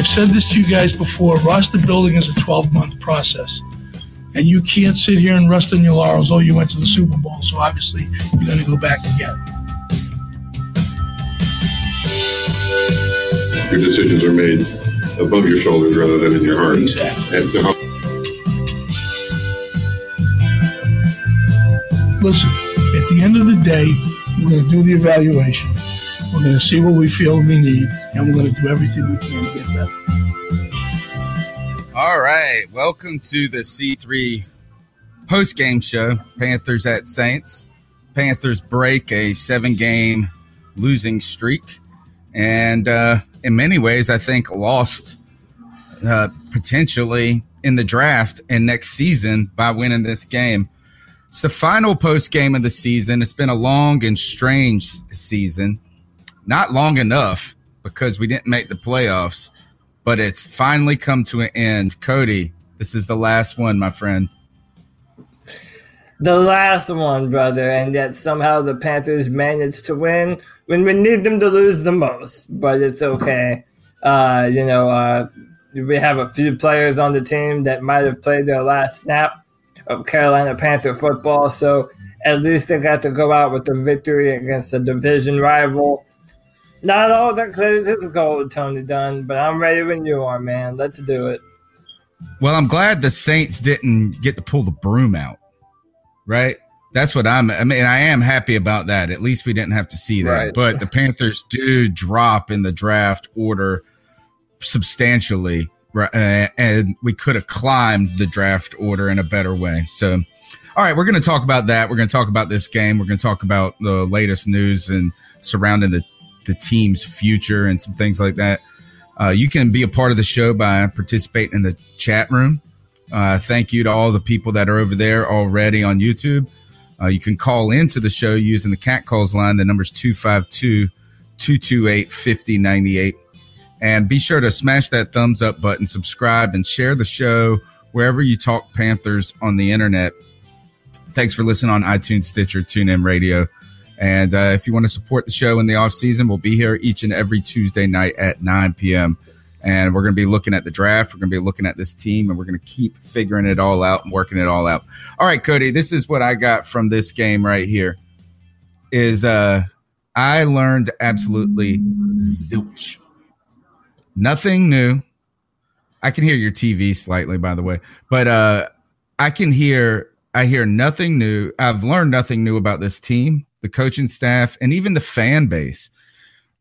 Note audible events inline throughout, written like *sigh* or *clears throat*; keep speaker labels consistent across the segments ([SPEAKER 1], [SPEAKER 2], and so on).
[SPEAKER 1] I've said this to you guys before, roster building is a 12-month process. And you can't sit here and rest on your laurels, oh, you went to the Super Bowl, so obviously you're going to go back again.
[SPEAKER 2] Your decisions are made above your shoulders rather than in your heart.
[SPEAKER 1] Exactly.
[SPEAKER 2] And so
[SPEAKER 1] Listen, at the end of the day, we're going to do the evaluation. We're going to see what we feel we need, and we're going to do everything we can to get better.
[SPEAKER 3] All right, welcome to the C3 post game show. Panthers at Saints. Panthers break a seven game losing streak, and uh, in many ways, I think lost uh, potentially in the draft and next season by winning this game. It's the final post game of the season. It's been a long and strange season. Not long enough because we didn't make the playoffs, but it's finally come to an end. Cody, this is the last one, my friend.
[SPEAKER 4] The last one, brother, and yet somehow the Panthers managed to win when we need them to lose the most. But it's okay. Uh, you know, uh, we have a few players on the team that might have played their last snap of Carolina Panther football, so at least they got to go out with a victory against a division rival. Not all that clears is gold, Tony Dunn, but I'm ready when you are, man. Let's do it.
[SPEAKER 3] Well, I'm glad the Saints didn't get to pull the broom out, right? That's what I'm. I mean, I am happy about that. At least we didn't have to see that.
[SPEAKER 4] Right.
[SPEAKER 3] But the Panthers do drop in the draft order substantially, right? And we could have climbed the draft order in a better way. So, all right, we're going to talk about that. We're going to talk about this game. We're going to talk about the latest news and surrounding the the team's future and some things like that. Uh, you can be a part of the show by participating in the chat room. Uh, thank you to all the people that are over there already on YouTube. Uh, you can call into the show using the cat calls line. The number's 252 228 5098. And be sure to smash that thumbs up button, subscribe, and share the show wherever you talk Panthers on the internet. Thanks for listening on iTunes, Stitcher, TuneIn Radio. And uh, if you want to support the show in the off season, we'll be here each and every Tuesday night at 9 p.m. And we're going to be looking at the draft. We're going to be looking at this team, and we're going to keep figuring it all out and working it all out. All right, Cody, this is what I got from this game right here. Is uh, I learned absolutely zilch. Nothing new. I can hear your TV slightly, by the way, but uh, I can hear I hear nothing new. I've learned nothing new about this team, the coaching staff, and even the fan base.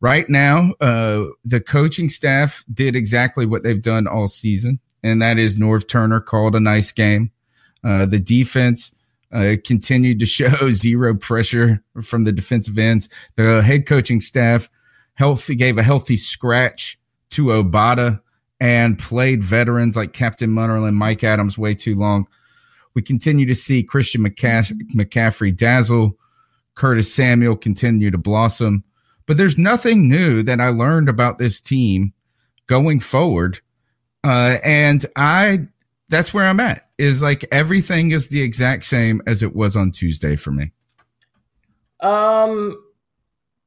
[SPEAKER 3] Right now, uh, the coaching staff did exactly what they've done all season, and that is Norv Turner called a nice game. Uh, the defense uh, continued to *laughs* show zero pressure from the defensive ends. The head coaching staff healthy gave a healthy scratch to Obada and played veterans like Captain Munnerlyn, Mike Adams way too long. We continue to see Christian McCaffrey dazzle, Curtis Samuel continue to blossom. But there's nothing new that I learned about this team going forward. Uh, and I, that's where I'm at is like everything is the exact same as it was on Tuesday for me.
[SPEAKER 4] Um,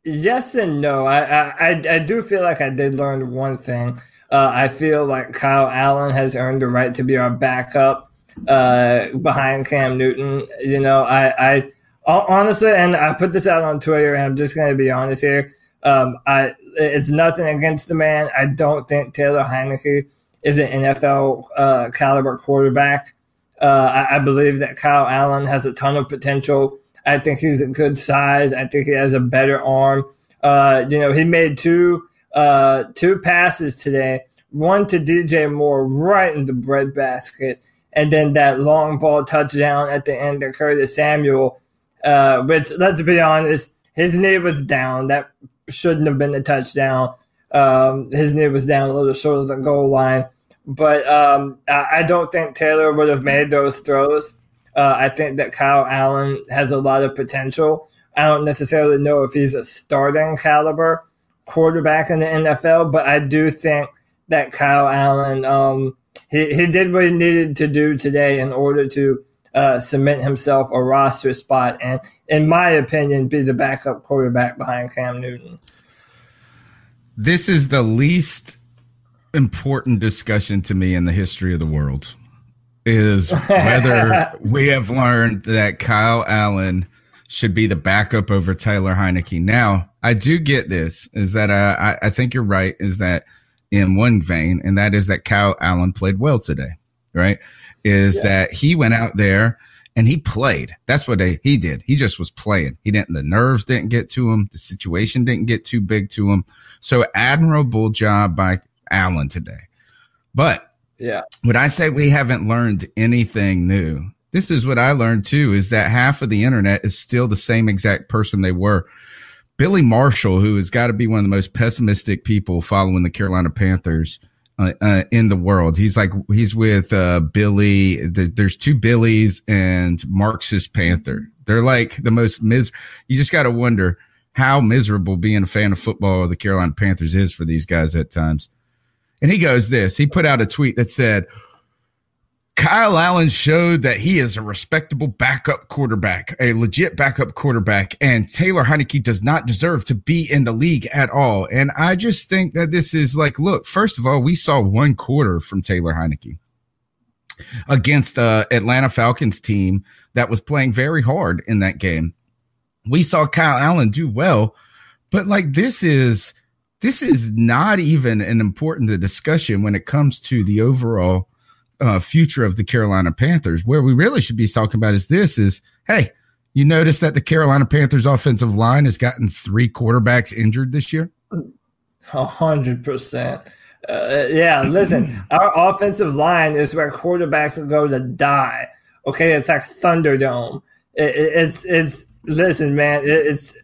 [SPEAKER 4] yes and no. I, I, I do feel like I did learn one thing. Uh, I feel like Kyle Allen has earned the right to be our backup uh, behind Cam Newton. You know, I, I honestly, and I put this out on Twitter, and I'm just going to be honest here. Um, I it's nothing against the man. I don't think Taylor Heinicke is an NFL uh, caliber quarterback. Uh, I, I, believe that Kyle Allen has a ton of potential. I think he's a good size. I think he has a better arm. Uh, you know, he made two uh, two passes today. One to DJ Moore right in the breadbasket, and then that long ball touchdown at the end to Curtis Samuel. Uh, which, let's be honest, his knee was down. That shouldn't have been a touchdown. Um, his knee was down a little short of the goal line. But um, I don't think Taylor would have made those throws. Uh, I think that Kyle Allen has a lot of potential. I don't necessarily know if he's a starting caliber quarterback in the NFL, but I do think that Kyle Allen um, he, he did what he needed to do today in order to uh, cement himself a roster spot and, in my opinion, be the backup quarterback behind Cam Newton.
[SPEAKER 3] This is the least important discussion to me in the history of the world is *laughs* whether we have learned that Kyle Allen should be the backup over Taylor Heinicke. Now, I do get this is that uh, I, I think you're right is that in one vein, and that is that Kyle Allen played well today, right? Is yeah. that he went out there and he played. That's what they, he did. He just was playing. He didn't, the nerves didn't get to him. The situation didn't get too big to him. So admirable job by Allen today. But
[SPEAKER 4] yeah,
[SPEAKER 3] would I say we haven't learned anything new? This is what I learned too, is that half of the internet is still the same exact person they were. Billy Marshall, who has got to be one of the most pessimistic people following the Carolina Panthers, uh, uh, in the world. He's like he's with uh, Billy. there's two Billies and Marxist Panther. They're like the most mis. You just got to wonder how miserable being a fan of football of the Carolina Panthers is for these guys at times. And he goes this. He put out a tweet that said, Kyle Allen showed that he is a respectable backup quarterback, a legit backup quarterback, and Taylor Heinicke does not deserve to be in the league at all. And I just think that this is like, look, first of all, we saw one quarter from Taylor Heinicke against uh, Atlanta Falcons team that was playing very hard in that game. We saw Kyle Allen do well, but like this is this is not even an important discussion when it comes to the overall uh, future of the Carolina Panthers. Where we really should be talking about is this: is hey, you notice that the Carolina Panthers offensive line has gotten three quarterbacks injured this year.
[SPEAKER 4] A hundred percent. Uh, yeah, listen, *laughs* our offensive line is where quarterbacks go to die. Okay, it's like Thunderdome. It, it, it's it's listen, man. It, it's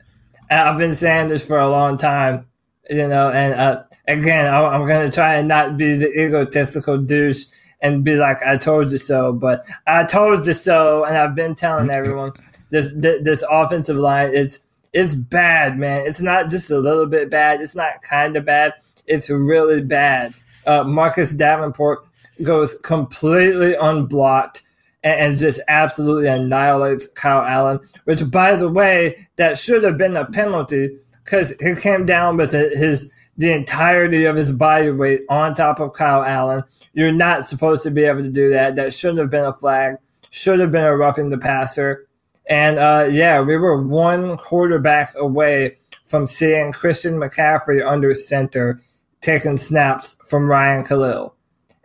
[SPEAKER 4] I've been saying this for a long time, you know. And uh, again, I, I'm, going to try and not be the egotistical douche and be like, "I told you so," but I told you so, and I've been telling everyone *laughs* this this offensive line is it's bad, man. It's not just a little bit bad. It's not kind of bad. It's really bad. Uh, Marcus Davenport goes completely unblocked and, and, just absolutely annihilates Kyle Allen. Which, by the way, that should have been a penalty because he came down with his the entirety of his body weight on top of Kyle Allen. You're not supposed to be able to do that. That shouldn't have been a flag. Should have been a roughing the passer. And uh, yeah, we were one quarterback away from seeing Christian McCaffrey under center taking snaps from Ryan Kalil.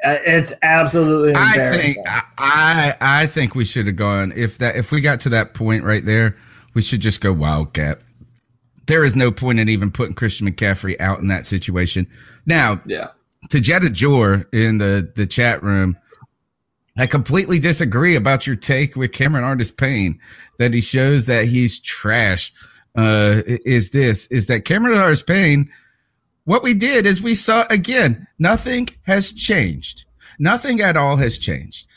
[SPEAKER 4] Uh, it's absolutely I
[SPEAKER 3] think I I think we should have gone if that if we got to that point right there, we should just go wildcat there is no point in even putting Christian McCaffrey out in that situation. Now,
[SPEAKER 4] yeah,
[SPEAKER 3] to Jetta Jor in the the chat room, I completely disagree about your take with Cameron Artis Payne that he shows that he's trash. Uh, is this is that Cameron Artis Payne? What we did is we saw again, nothing has changed. Nothing at all has changed.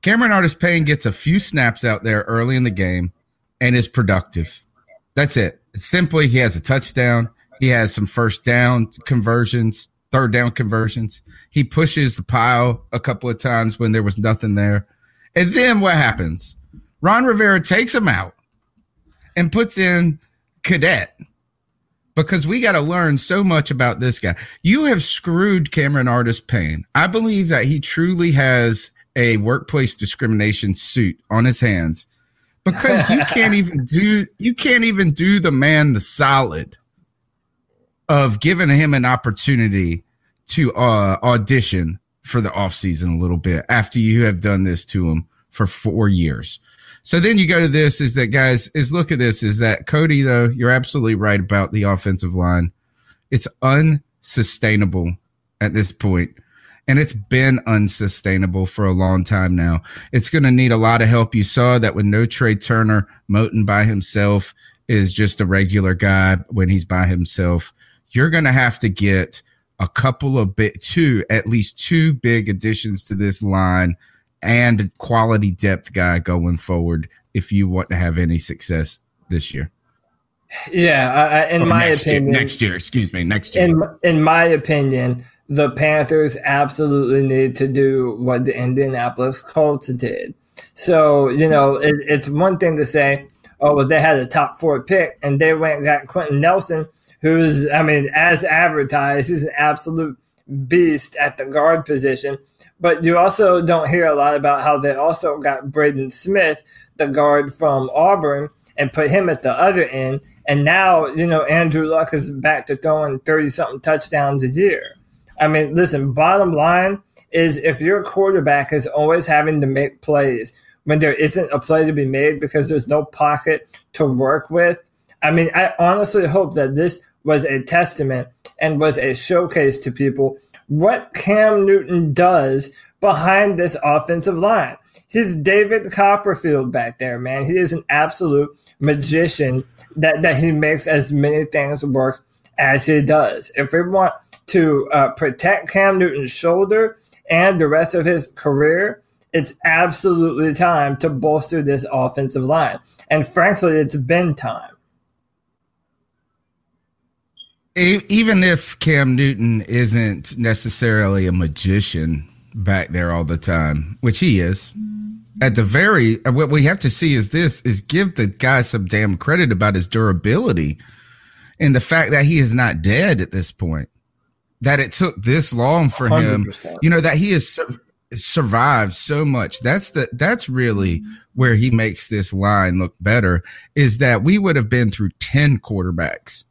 [SPEAKER 3] Cameron Artis Payne gets a few snaps out there early in the game and is productive. That's it. Simply he has a touchdown. He has some first down conversions, third down conversions. He pushes the pile a couple of times when there was nothing there. And then what happens? Ron Rivera takes him out and puts in Cadet because we got to learn so much about this guy. You have screwed Cameron Artis Payne. I believe that he truly has a workplace discrimination suit on his hands because you can't *laughs* even do you can't even do the man the solid of giving him an opportunity to uh, audition for the offseason a little bit after you have done this to him for four years. So then you go to this is that guys is look at this is that Cody though you're absolutely right about the offensive line. It's unsustainable at this point and it's been unsustainable for a long time now. It's going to need a lot of help. You saw that with no Trai Turner, Moton by himself is just a regular guy when he's by himself. You're going to have to get a couple of bit two, at least two big additions to this line and a quality depth guy going forward if you want to have any success this year.
[SPEAKER 4] Yeah, uh, in oh, my opinion,
[SPEAKER 3] year, next year, excuse me, next year.
[SPEAKER 4] In in my opinion, the Panthers absolutely need to do what the Indianapolis Colts did. So, you know, it, it's one thing to say, oh, well, they had a top four pick and they went and got Quenton Nelson, who's, I mean, as advertised, he's an absolute beast at the guard position. But you also don't hear a lot about how they also got Braden Smith, the guard from Auburn, and put him at the other end. And now, you know, Andrew Luck is back to throwing 30 something touchdowns a year. I mean, listen, bottom line is if your quarterback is always having to make plays when there isn't a play to be made because there's no pocket to work with, I mean, I honestly hope that this was a testament and was a showcase to people what Cam Newton does behind this offensive line. He's David Copperfield back there, man. He is an absolute magician that, that he makes as many things work as he does. If we want to uh, protect Cam Newton's shoulder and the rest of his career, it's absolutely time to bolster this offensive line. And frankly, it's been time.
[SPEAKER 3] Even if Cam Newton isn't necessarily a magician back there all the time, which he is, at the very what we have to see is this is give the guy some damn credit about his durability and the fact that he is not dead at this point that it took this long for 100%. him. You know that he has sur- survived so much. That's the that's really where he makes this line look better. Is that we would have been through ten quarterbacks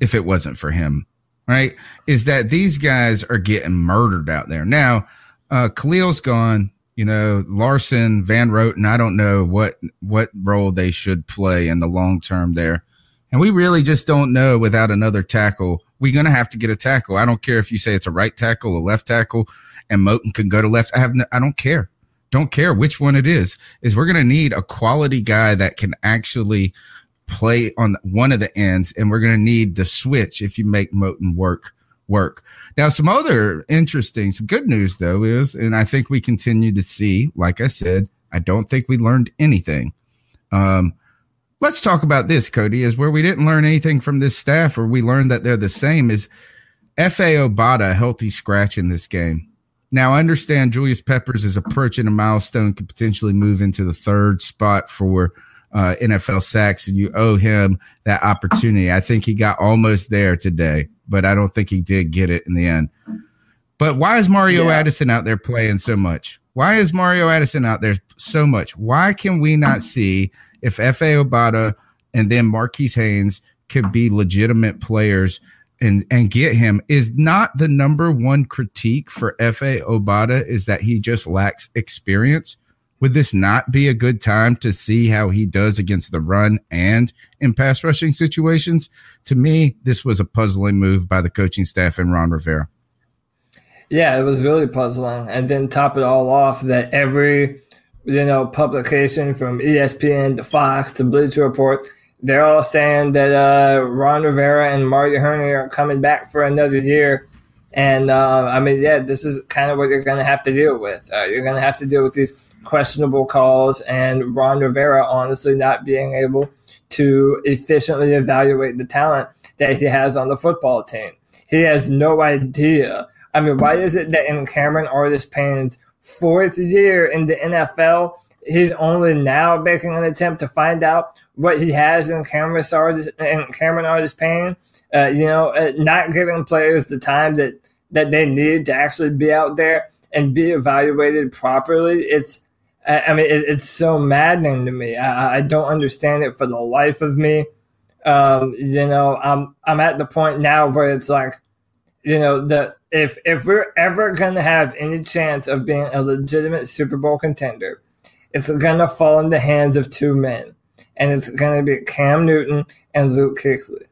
[SPEAKER 3] if it wasn't for him. Right? Is that these guys are getting murdered out there now? Uh, Kalil's gone. You know, Larsen, Van Roten. I don't know what what role they should play in the long term there. And we really just don't know without another tackle. We're going to have to get a tackle. I don't care if you say it's a right tackle, a left tackle, and Moton can go to left. I have no, I don't care. Don't care which one it is. Is we're going to need a quality guy that can actually play on one of the ends, and we're going to need the switch if you make Moton work work. Now, some other interesting, some good news though is, and I think we continue to see, like I said, I don't think we learned anything. Um, let's talk about this, Cody, is where we didn't learn anything from this staff or we learned that they're the same is Efe Obada healthy scratch in this game. Now, I understand Julius Peppers is approaching a milestone, could potentially move into the third spot for uh, NFL sacks, and you owe him that opportunity. I think he got almost there today, but I don't think he did get it in the end. But why is Mario yeah. Addison out there playing so much? Why is Mario Addison out there so much? Why can we not see if Efe Obada and then Marquis Haynes could be legitimate players and and get him is not the number one critique for Efe Obada is that he just lacks experience. Would this not be a good time to see how he does against the run and in pass rushing situations? To me, this was a puzzling move by the coaching staff and Ron Rivera.
[SPEAKER 4] Yeah, it was really puzzling. And then top it all off that every you know publication from ESPN to Fox to Bleacher Report, they're all saying that uh, Ron Rivera and Marty Hurney are coming back for another year. And uh, I mean, yeah, this is kind of what you're going to have to deal with. Uh, you're going to have to deal with these questionable calls and Ron Rivera honestly not being able to efficiently evaluate the talent that he has on the football team. He has no idea. I mean, why is it that in Cameron Artis Payne's fourth year in the NFL, he's only now making an attempt to find out what he has in Cameron Artis, and Cameron Artis Payne? Uh, you know, uh, not giving players the time that that they need to actually be out there and be evaluated properly. It's I, mean, it, it's so maddening to me. I, I don't understand it for the life of me. Um, you know, I'm I'm at the point now where it's like, you know, the if if we're ever gonna have any chance of being a legitimate Super Bowl contender, it's gonna fall in the hands of two men, and it's gonna be Cam Newton and Luke Kuechly.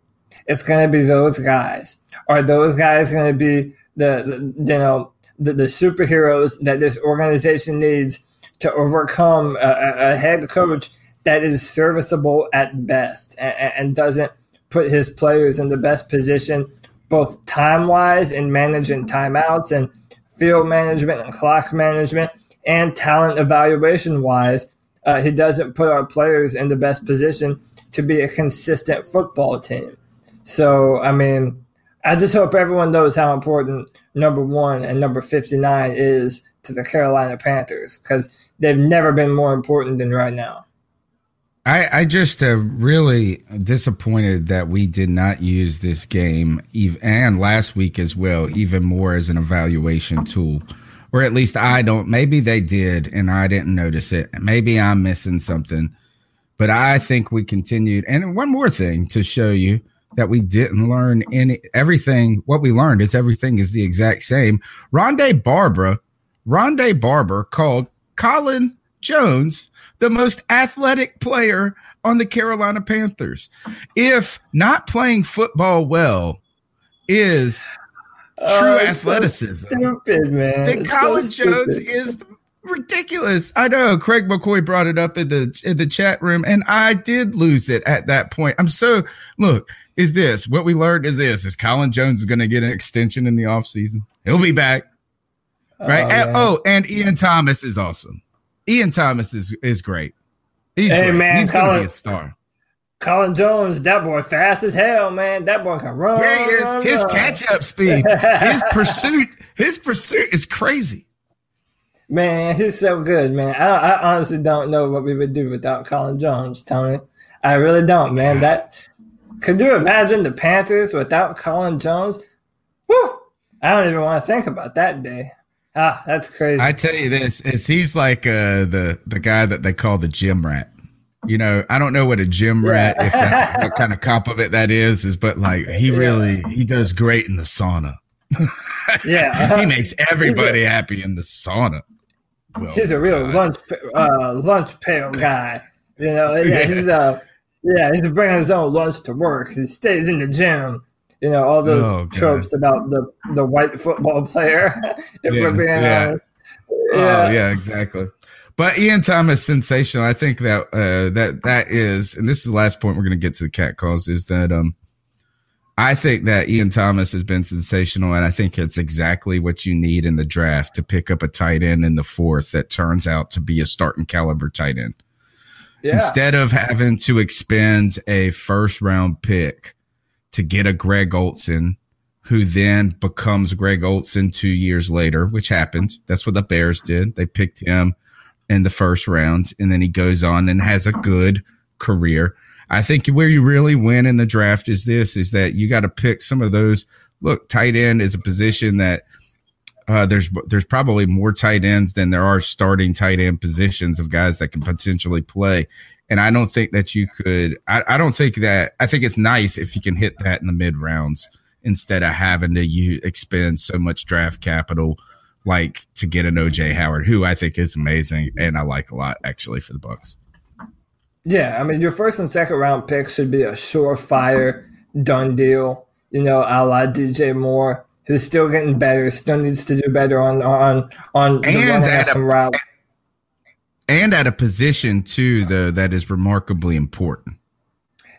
[SPEAKER 4] It's gonna be those guys. Are those guys gonna be the, the you know the, the superheroes that this organization needs to overcome a, a head coach that is serviceable at best and, and, doesn't put his players in the best position, both time wise in managing timeouts and field management and clock management, and talent evaluation wise. Uh, he doesn't put our players in the best position to be a consistent football team. So, I mean, I just hope everyone knows how important number one and number 59 is to the Carolina Panthers because they've never been more important than right now.
[SPEAKER 3] I, I just uh, really disappointed that we did not use this game and last week as well, even more as an evaluation tool. Or at least I don't. Maybe they did and I didn't notice it. Maybe I'm missing something. But I think we continued. And one more thing to show you that we didn't learn any everything. What we learned is everything is the exact same. Rondé Barber, Rondé Barber called Colin Jones the most athletic player on the Carolina Panthers. If not playing football well is oh, true athleticism,
[SPEAKER 4] so stupid man.
[SPEAKER 3] Then Colin so Jones is ridiculous. I know Craig McCoy brought it up in the in the chat room, and I did lose it at that point. I'm so look. Is this what we learned? Is this is Colin Jones going to get an extension in the offseason? He'll be back, right? Oh, and, oh, and Ian Thomas is awesome. Ian Thomas is is great. He's hey great. man, he's Colin, gonna be a star.
[SPEAKER 4] Colin Jones, that boy fast as hell, man. That boy can run.
[SPEAKER 3] Yeah, he
[SPEAKER 4] is. Run,
[SPEAKER 3] his catch up *laughs* speed, his pursuit, his pursuit is crazy.
[SPEAKER 4] Man, he's so good, man. I, I honestly don't know what we would do without Colin Jones, Tony. I really don't, man. That could you imagine the Panthers without Colin Jones? Whew! I don't even want to think about that day. Ah, that's crazy.
[SPEAKER 3] I tell you this: is he's like uh, the the guy that they call the gym rat. You know, I don't know what a gym rat, if that's *laughs* what kind of cop of it that is, is, but like he really he does great in the sauna.
[SPEAKER 4] yeah, *laughs*
[SPEAKER 3] he makes *laughs* everybody happy in the sauna.
[SPEAKER 4] Well, he's a real God. lunch uh, lunch pail guy. You know, yeah, he's uh, yeah, he's bringing his own lunch to work. He stays in the gym you know all those oh, tropes about the the white football player. *laughs* if yeah, we're being yeah. honest,
[SPEAKER 3] oh, yeah. Oh yeah, exactly. But Ian Thomas sensational. I think that uh, that that is, and this is the last point we're going to get to the cat calls. Is that um, I think that Ian Thomas has been sensational, and I think it's exactly what you need in the draft to pick up a tight end in the fourth that turns out to be a starting caliber tight end. Yeah. Instead of having to expend a first round pick to get a Greg Olsen who then becomes Greg Olsen two years later, which happened. That's what the Bears did. They picked him in the first round, and then he goes on and has a good career. I think where you really win in the draft is this: is that you got to pick some of those. Look, tight end is a position that uh, there's there's probably more tight ends than there are starting tight end positions of guys that can potentially play. And I don't think that you could, I, I don't think that, I think it's nice if you can hit that in the mid rounds instead of having to you expend so much draft capital like to get an OJ Howard, who I think is amazing and I like a lot actually for the Bucs.
[SPEAKER 4] Yeah, I mean your first and second round picks should be a surefire done deal. You know, a la DJ Moore, who's still getting better, still needs to do better on on on
[SPEAKER 3] And at a-
[SPEAKER 4] route.
[SPEAKER 3] and at a position too, though that is remarkably important.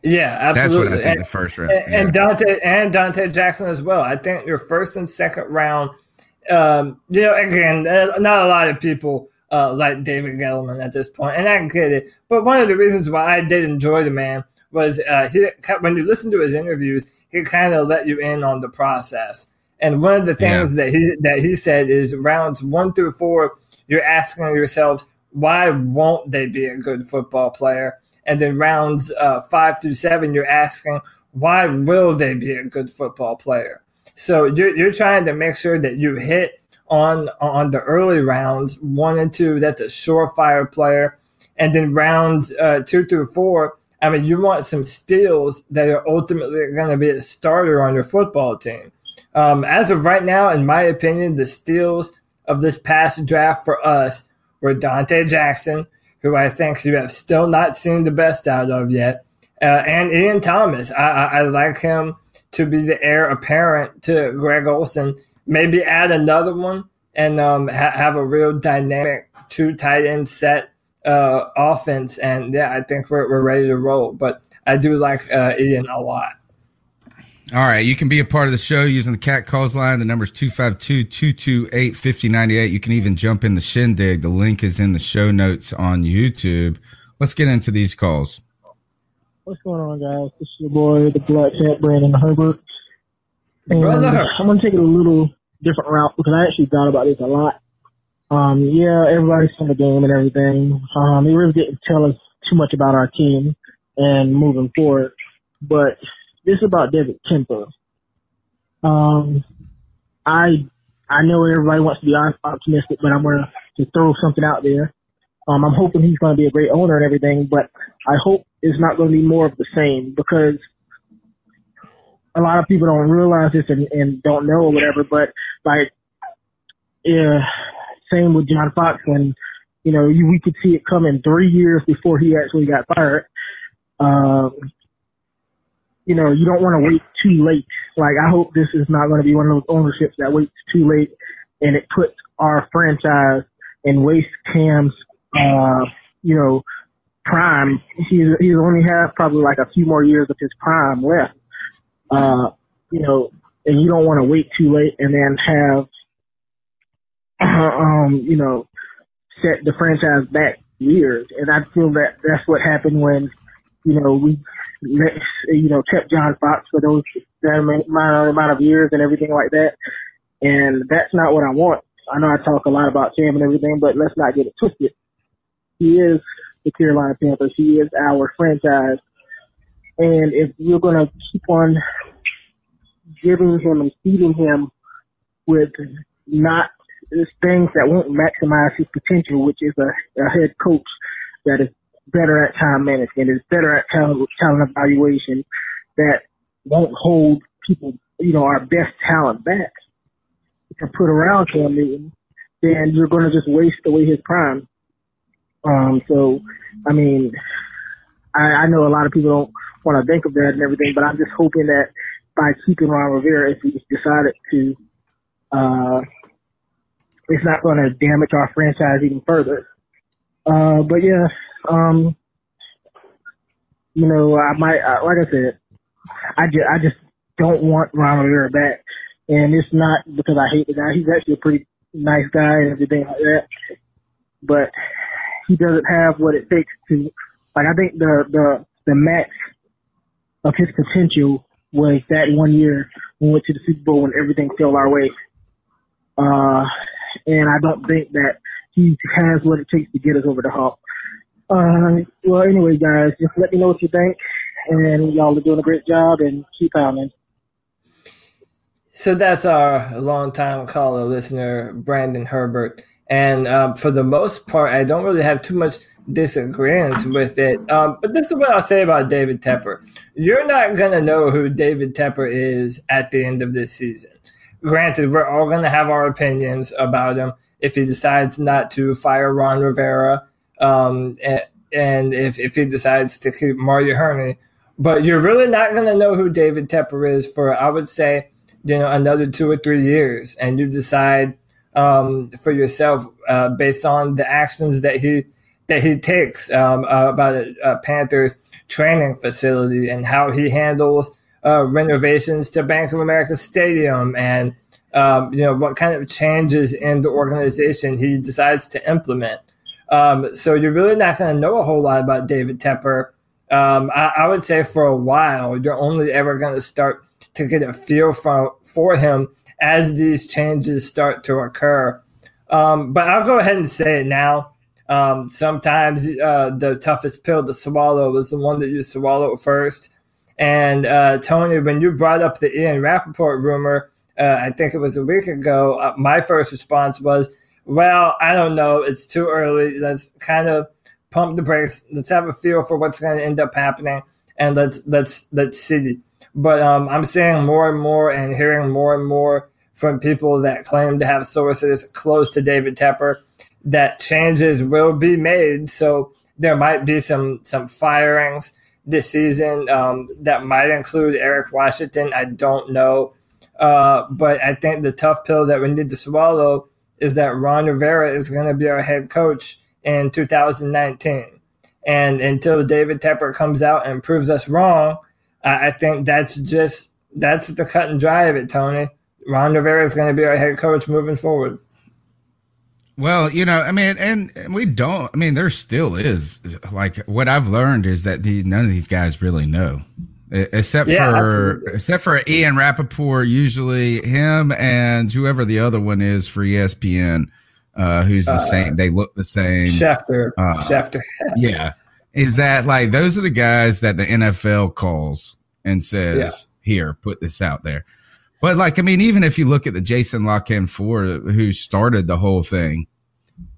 [SPEAKER 4] Yeah, absolutely.
[SPEAKER 3] That's what I think
[SPEAKER 4] And-
[SPEAKER 3] the first round.
[SPEAKER 4] and, and. Donte and Donte Jackson as well. I think your first and second round. Um, you know, again, uh, not a lot of people uh, like David Gettleman at this point, and I get it. But one of the reasons why I did enjoy the man was uh, he when you listen to his interviews, he kind of let you in on the process. And one of the things that he that he said is rounds one through four, you're asking yourselves why won't they be a good football player? And then rounds uh, five through seven, you're asking why will they be a good football player? So you're you're trying to make sure that you hit on on the early rounds one and two. That's a surefire player, and then rounds uh, two through four. I mean, you want some steals that are ultimately going to be a starter on your football team. Um, as of right now, in my opinion, the steals of this past draft for us were Donte Jackson, who I think you have still not seen the best out of yet, uh, and Ian Thomas. I, I, I like him to be the heir apparent to Greg Olsen. Maybe add another one and um, ha- have a real dynamic two tight end set uh, offense. And yeah, I think we're, we're ready to roll. But I do like uh, Ian a lot.
[SPEAKER 3] All right, you can be a part of the show using the cat calls line. The number is 252-228-5098. You can even jump in the shindig. The link is in the show notes on YouTube. Let's get into these calls.
[SPEAKER 5] What's going on, guys? This is your boy, the Black Cat, Brandon Herbert. And
[SPEAKER 4] Brother.
[SPEAKER 5] I'm going to take it a little different route because I actually thought about this a lot. Um, yeah, everybody's in the game and everything. Um, it really didn't tell us too much about our team and moving forward. But this is about David Tepper. Um, I I know everybody wants to be optimistic, but I'm going to throw something out there. Um, I'm hoping he's going to be a great owner and everything, but I hope it's not going to be more of the same because a lot of people don't realize this and, and don't know or whatever. But like, yeah, same with John Fox when you know you, we could see it coming three years before he actually got fired. Um, you know, you don't want to wait too late. Like, I hope this is not going to be one of those ownerships that waits too late and it puts our franchise and waste Cam's, uh, you know, prime. He's he's only has probably like a few more years of his prime left. Uh, you know, and you don't want to wait too late and then have, *clears throat* um, you know, set the franchise back years. And I feel that that's what happened when, you know, we, you know, kept John Fox for those amount amount of years and everything like that. And that's not what I want. I know I talk a lot about Cam and everything, but let's not get it twisted. He is the Carolina Panthers. He is our franchise. And if you're going to keep on giving him and feeding him with not things that won't maximize his potential, which is a, a head coach that is better at time management, is better at talent, talent evaluation, that won't hold people, you know, our best talent back to put around Cam Newton, then you're going to just waste away his prime. Um, so, I mean, I, I know a lot of people don't want to think of that and everything, but I'm just hoping that by keeping Ron Rivera, if he decided to, uh, it's not going to damage our franchise even further. Uh, but yeah, um, you know, I might, uh, like I said, I just, I just don't want Ron Rivera back. And it's not because I hate the guy. He's actually a pretty nice guy and everything like that. But he doesn't have what it takes to, like, I think the, the, the max of his potential was that one year we went to the Super Bowl when everything fell our way. Uh, and I don't think that he has what it takes to get us over the hump. Uh, well, anyway, guys, just let me know what you think. And y'all are doing a great job and keep pounding.
[SPEAKER 4] So that's our longtime caller listener, Brandon Herbert. And um, for the most part, I don't really have too much disagreements with it. Um, but this is what I'll say about David Tepper. You're not going to know who David Tepper is at the end of this season. Granted, we're all going to have our opinions about him if he decides not to fire Ron Rivera um, and, and if, if he decides to keep Marty Hurney. But you're really not going to know who David Tepper is for, I would say, you know another two or three years, and you decide um, for yourself uh, based on the actions that he that he takes um, uh, about a, a, Panthers training facility and how he handles uh, renovations to Bank of America Stadium and um, you know what kind of changes in the organization he decides to implement. Um, so you're really not going to know a whole lot about David Tepper. Um, I, I, would say for a while you're only ever going to start to get a feel for for him as these changes start to occur. Um, but I'll go ahead and say it now. Um, sometimes uh, the toughest pill to swallow is the one that you swallow first. And uh, Tony, when you brought up the Ian Rapoport rumor, uh, I think it was a week ago, uh, my first response was, well, I don't know. It's too early. Let's kind of pump the brakes. Let's have a feel for what's going to end up happening, and let's let's let's see. But um, I'm seeing more and more and hearing more and more from people that claim to have sources close to David Tepper that changes will be made. So there might be some some firings this season um, that might include Eric Washington. I don't know, uh, but I think the tough pill that we need to swallow is that Ron Rivera is going to be our head coach in 2019. And until David Tepper comes out and proves us wrong, I think that's just that's the cut and dry of it, Tony. Ron Rivera is going to be our head coach moving forward.
[SPEAKER 3] Well, you know, I mean, and, and, we don't. I mean, there still is like what I've learned is that the, none of these guys really know, except yeah, for absolutely. except for Ian Rapoport. Usually, him and whoever the other one is for ESPN, uh, who's the uh, same. They look the same.
[SPEAKER 4] Schefter.
[SPEAKER 3] Uh,
[SPEAKER 4] Schefter. *laughs*
[SPEAKER 3] yeah, is that like those are the guys that the NFL calls and says, yeah. "Here, put this out there." But like, I mean, even if you look at the Jason La Canfora who started the whole thing,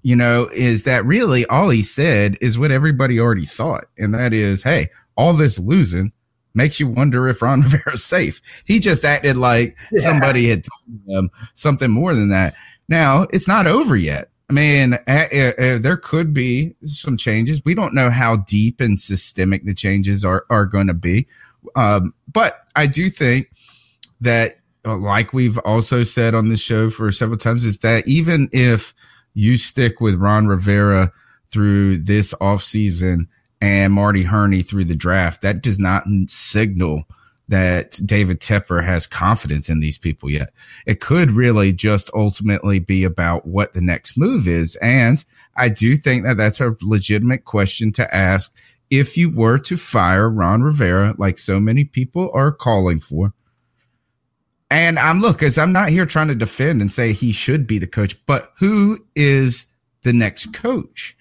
[SPEAKER 3] you know, is that really all he said is what everybody already thought, and that is, "Hey, all this losing." Makes you wonder if Ron *laughs* Rivera's safe. He just acted like yeah. somebody had told him something more than that. Now it's not over yet. I mean, there could be some changes. We don't know how deep and systemic the changes are, are going to be. Um, but I do think that, uh, like we've also said on this show for several times, is that even if you stick with Ron Rivera through this offseason and Marty Hurney through the draft, that does not signal – that David Tepper has confidence in these people yet. It could really just ultimately be about what the next move is. And I do think that that's a legitimate question to ask if you were to fire Ron Rivera, like so many people are calling for. And I'm look, as I'm not here trying to defend and say he should be the coach, but who is the next coach?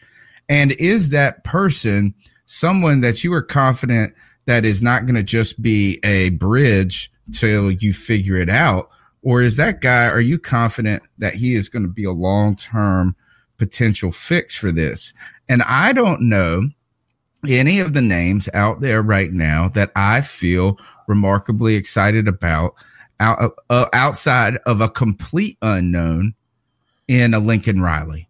[SPEAKER 3] And is that person someone that you are confident that is not going to just be a bridge till you figure it out? Or is that guy, are you confident that he is going to be a long term potential fix for this? And I don't know any of the names out there right now that I feel remarkably excited about out, uh, outside of a complete unknown in a Lincoln Riley.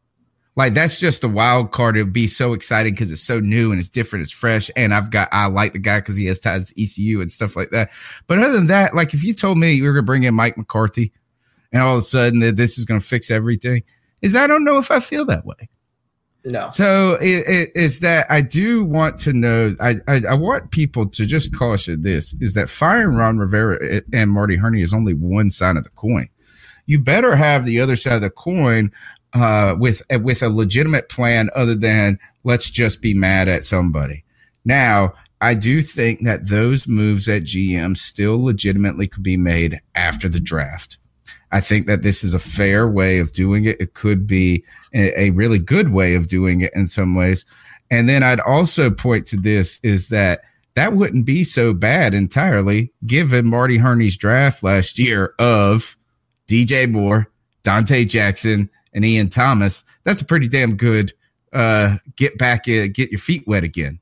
[SPEAKER 3] Like that's just a wild card. It'd be so exciting because it's so new and it's different, it's fresh. And I've got I like the guy because he has ties to ECU and stuff like that. But other than that, like if you told me you were gonna bring in Mike McCarthy and all of a sudden that this is gonna fix everything, is I don't know if I feel that way.
[SPEAKER 4] No.
[SPEAKER 3] So it, it is that I do want to know. I, I, I want people to just caution this: is that firing Ron Rivera and Marty Hurney is only one side of the coin. You better have the other side of the coin uh, with with a legitimate plan other than let's just be mad at somebody. Now, I do think that those moves at GM still legitimately could be made after the draft. I think that this is a fair way of doing it. It could be a, a really good way of doing it in some ways. And then I'd also point to this is that that wouldn't be so bad entirely given Marty Hurney's draft last year of DJ Moore, Donte Jackson, and Ian Thomas, that's a pretty damn good uh, get back, uh, get your feet wet again.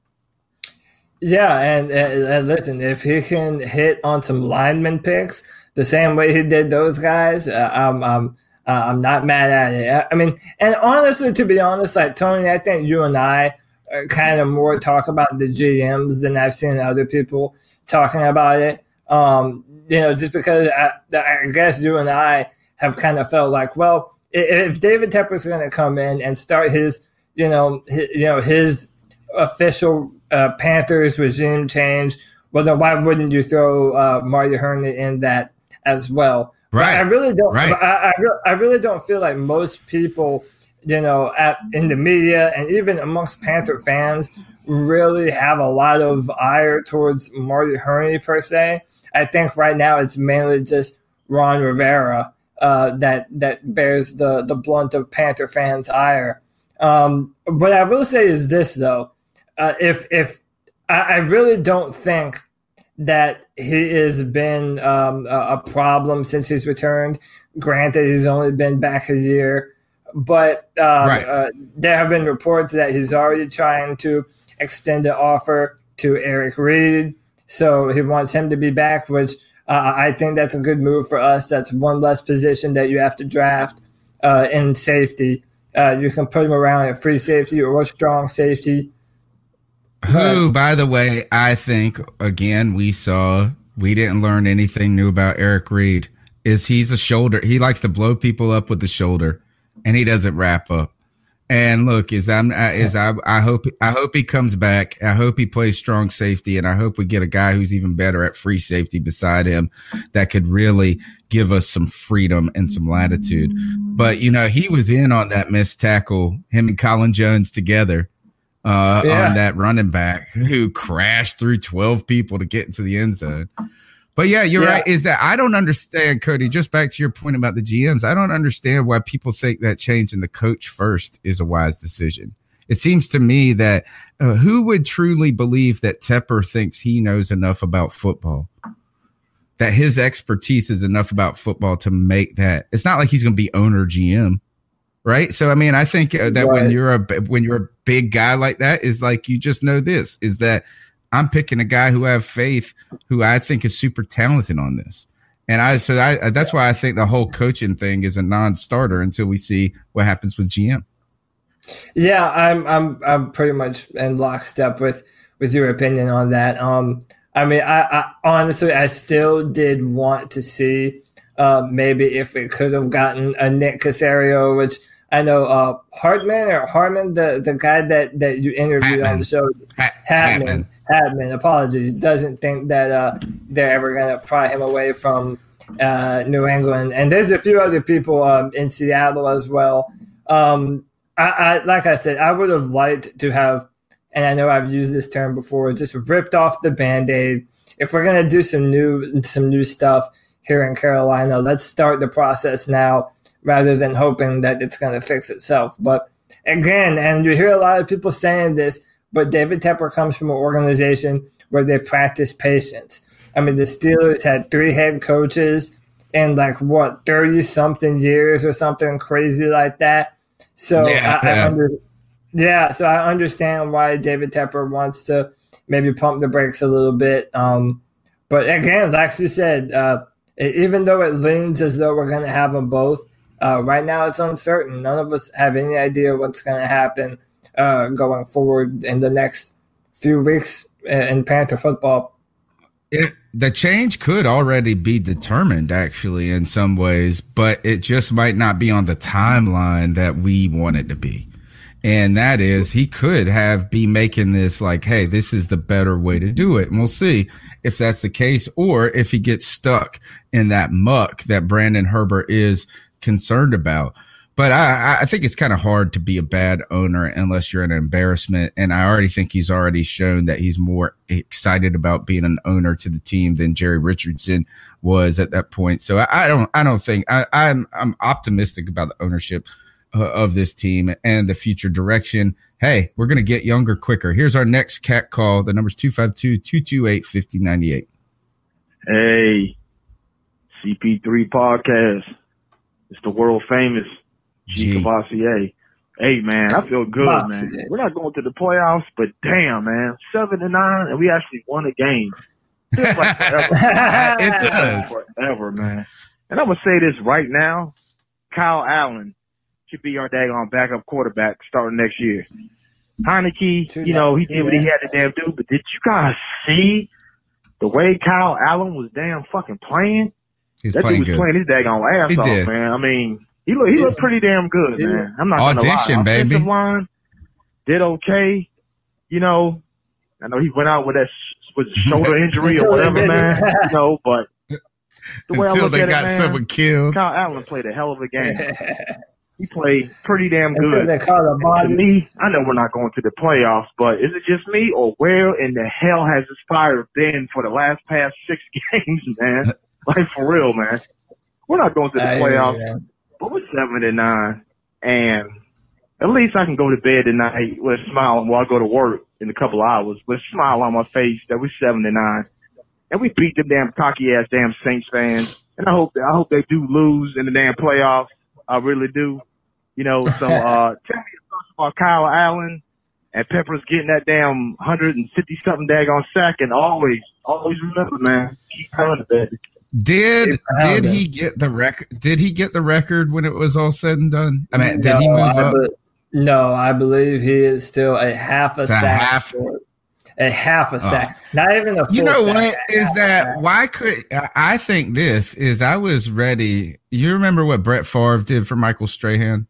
[SPEAKER 4] Yeah, and, and, listen, if he can hit on some lineman picks the same way he did those guys, uh, I'm, I'm, uh, I'm not mad at it. I mean, and honestly, to be honest, like Tony, I think you and I kind of more talk about the GMs than I've seen other people talking about it. Um, you know, just because I, I guess you and I have kind of felt like, well, if David Tepper's going to come in and start his, you know, his, you know, his official uh, Panthers regime change, well, then why wouldn't you throw uh, Marty Hurney in that as well?
[SPEAKER 3] Right.
[SPEAKER 4] But I really don't.
[SPEAKER 3] Right.
[SPEAKER 4] I, I, I really don't feel like most people, you know, at in the media and even amongst Panther fans, really have a lot of ire towards Marty Hurney per se. I think right now it's mainly just Ron Rivera uh, that that bears the the blunt of Panther fans' ire. Um, what I will say is this though, uh, if if I, I, really don't think that he has been um, a, a, problem since he's returned. Granted, he's only been back a year, but um, right. uh, there have been reports that he's already trying to extend an offer to Eric Reid. So he wants him to be back, which uh, I think that's a good move for us. That's one less position that you have to draft uh, in safety. Uh, you can put him around at free safety or a strong safety.
[SPEAKER 3] Who, by the way, I think again we saw we didn't learn anything new about Eric Reid. Is he's a shoulder? He likes to blow people up with the shoulder, and he doesn't wrap up. And look, is I'm is I I hope I hope he comes back. I hope he plays strong safety, and I hope we get a guy who's even better at free safety beside him that could really give us some freedom and some latitude. But you know, he was in on that missed tackle, him and Colin Jones together uh, yeah. on that running back who crashed through twelve people to get into the end zone. But yeah, you're yeah. right. Is that I don't understand, Cody. Just back to your point about the GMs, I don't understand why people think that changing the coach first is a wise decision. It seems to me that uh, who would truly believe that Tepper thinks he knows enough about football, that his expertise is enough about football to make that. It's not like he's going to be owner GM, right? So I mean, I think uh, that right. when you're a when you're a big guy like that, is like you just know this is that I'm picking a guy who I have faith, who I think is super talented on this. And I, so I, that's why I think the whole coaching thing is a non-starter until we see what happens with GM.
[SPEAKER 4] Yeah, I'm, I'm, I'm pretty much in lockstep with, with your opinion on that. Um, I mean, I, I honestly, I still did want to see, uh, maybe if it could have gotten a Nick Caserio, which I know, uh, Hartman or Hartman, the, the guy that, that you interviewed Hatman. on the show, Hatman. Hatman admin, apologies, doesn't think that uh, they're ever going to pry him away from uh, New England. And there's a few other people um, in Seattle as well. Um, I, I, like I said, I would have liked to have, and I know I've used this term before, just ripped off the band-aid. If we're going to do some new some new stuff here in Carolina, let's start the process now rather than hoping that it's going to fix itself. But again, and you hear a lot of people saying this, but David Tepper comes from an organization where they practice patience. I mean, the Steelers had three head coaches in like what thirty something years or something crazy like that. So yeah, I, yeah. I under, yeah, so I understand why David Tepper wants to maybe pump the brakes a little bit. Um, but again, like you said, uh, even though it leans as though we're going to have them both, uh, right now it's uncertain. None of us have any idea what's going to happen uh, going forward in the next few weeks in Panther football.
[SPEAKER 3] It, the change could already be determined, actually, in some ways, but it just might not be on the timeline that we want it to be. And that is, he could have be making this like, hey, this is the better way to do it. And we'll see if that's the case, or if he gets stuck in that muck that Brandon Herbert is concerned about. But I, I think it's kind of hard to be a bad owner unless you're an embarrassment. And I already think he's already shown that he's more excited about being an owner to the team than Jerry Richardson was at that point. So I, I don't, I don't think I, I'm, I'm optimistic about the ownership uh, of this team and the future direction. Hey, we're going to get younger quicker. Here's our next cat call. The number's 252 228 5098.
[SPEAKER 6] Hey, CP3 podcast. It's the world famous G. Cavassier. Hey man, I feel good, man. We're not going to the playoffs, but damn, man, seven to nine, and we actually won a game. Like *laughs*
[SPEAKER 3] it does
[SPEAKER 6] forever, man. And I'm gonna say this right now: Kyle Allen should be our daggone backup quarterback starting next year. Heinicke, you know, he did what he had to damn do, but did you guys see the way Kyle Allen was damn fucking playing,
[SPEAKER 3] He's
[SPEAKER 6] that
[SPEAKER 3] playing
[SPEAKER 6] dude was
[SPEAKER 3] good.
[SPEAKER 6] playing his daggone ass
[SPEAKER 3] He
[SPEAKER 6] off,
[SPEAKER 3] did.
[SPEAKER 6] man. I mean, he looked he looked pretty damn good,
[SPEAKER 4] Yeah.
[SPEAKER 6] man. I'm not gonna
[SPEAKER 3] Audition,
[SPEAKER 6] lie.
[SPEAKER 3] baby.
[SPEAKER 6] Offensive line did okay. You know, I know he went out with that sh- with a shoulder *laughs* injury or whatever, man. you know, but the way I
[SPEAKER 3] Until
[SPEAKER 6] look
[SPEAKER 3] they
[SPEAKER 6] at
[SPEAKER 3] got
[SPEAKER 6] it, man,
[SPEAKER 3] someone killed.
[SPEAKER 6] Kyle Allen played a hell of a game. *laughs* He played pretty damn good.
[SPEAKER 4] they call a
[SPEAKER 6] To
[SPEAKER 4] body.
[SPEAKER 6] me, I know we're not going to the playoffs, but is it just me or where in the hell has this fire been for the last past six *laughs* games, man? like for real, man. We're not going to the
[SPEAKER 4] I hear you,
[SPEAKER 6] playoffs,
[SPEAKER 4] man.
[SPEAKER 6] But we're seven and nine, and at least I can go to bed tonight with a smile while I go to work in a couple hours with a smile on my face that we're seven and nine, and we beat them damn cocky ass damn Saints fans, and I hope I hope they do lose in the damn playoffs. I really do. You know, so *laughs* uh tell me about Kyle Allen and Peppers getting that damn hundred and fifty something daggone sack and always always remember man, keep coming baby.
[SPEAKER 3] Did did he get the record? Did he get the record when it was all said and done? I mean, did he
[SPEAKER 4] No,
[SPEAKER 3] move
[SPEAKER 4] I
[SPEAKER 3] up?
[SPEAKER 4] be- no, I believe he is still a half a
[SPEAKER 3] a
[SPEAKER 4] sack.
[SPEAKER 3] half?
[SPEAKER 4] short. A half a oh. sack. Not even a full
[SPEAKER 3] You know
[SPEAKER 4] sack,
[SPEAKER 3] what is that? Why could I think this is? I was ready. You remember what Brett Favre did for Michael Strahan,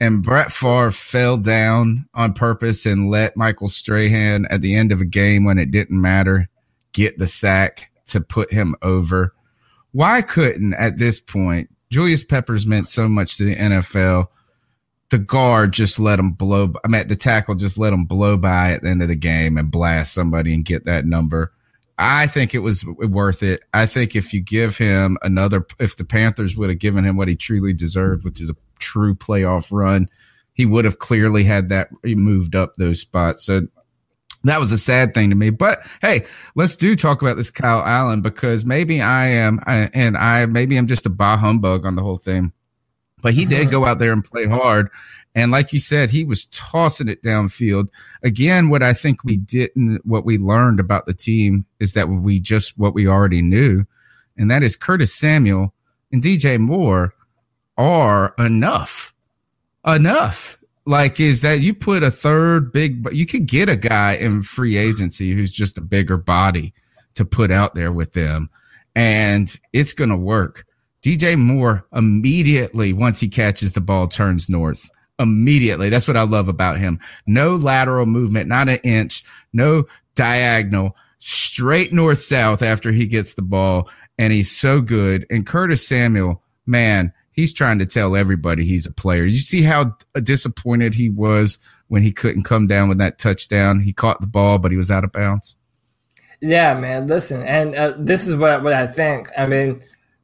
[SPEAKER 3] and Brett Favre fell down on purpose and let Michael Strahan at the end of a game when it didn't matter get the sack to put him over. Why couldn't at this point Julius Peppers meant so much to the NFL? The guard just let him blow. I mean, the tackle just let him blow by at the end of the game and blast somebody and get that number. I think it was worth it. I think if you give him another, if the Panthers would have given him what he truly deserved, which is a true playoff run, he would have clearly had that he moved up those spots. So that was a sad thing to me. But hey, let's do talk about this Kyle Allen because maybe I am, I, and I maybe I'm just a bah humbug on the whole thing. But he did mm-hmm. go out there and play hard. And like you said, he was tossing it downfield. Again, what I think we didn't, what we learned about the team is that we just what we already knew, and that is Curtis Samuel and DJ Moore are enough. Enough. Like, is that you put a third big, but you could get a guy in free agency who's just a bigger body to put out there with them, and it's going to work. DJ Moore immediately, once he catches the ball, turns north. Immediately. That's what I love about him. No lateral movement, not an inch, no diagonal, straight north south after he gets the ball. And he's so good. And Curtis Samuel, man, he's trying to tell everybody he's a player. You see how disappointed he was when he couldn't come down with that touchdown. He caught the ball, but he was out of bounds.
[SPEAKER 4] Yeah, man. Listen, and uh, this is what what I think. I mean,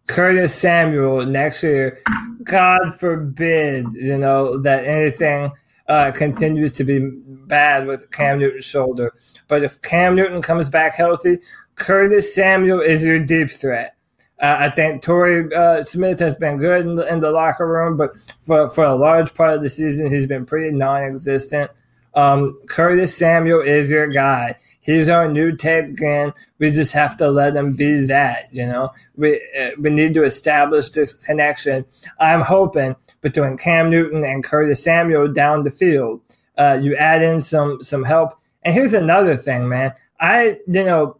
[SPEAKER 4] Curtis Samuel next year. God forbid, you know, that anything uh, continues to be bad with Cam Newton's shoulder. But if Cam Newton comes back healthy, Curtis Samuel is your deep threat. Uh, I think Torrey uh, Smith has been good in the, in the locker room, but for, for a large part of the season, he's been pretty non existent. Um, Curtis Samuel is your guy. He's our new Ted Ginn. We just have to let him be that. You know, we uh, we need to establish this connection. I'm hoping between Cam Newton and Curtis Samuel down the field. Uh, you add in some some help. And here's another thing, man. I you know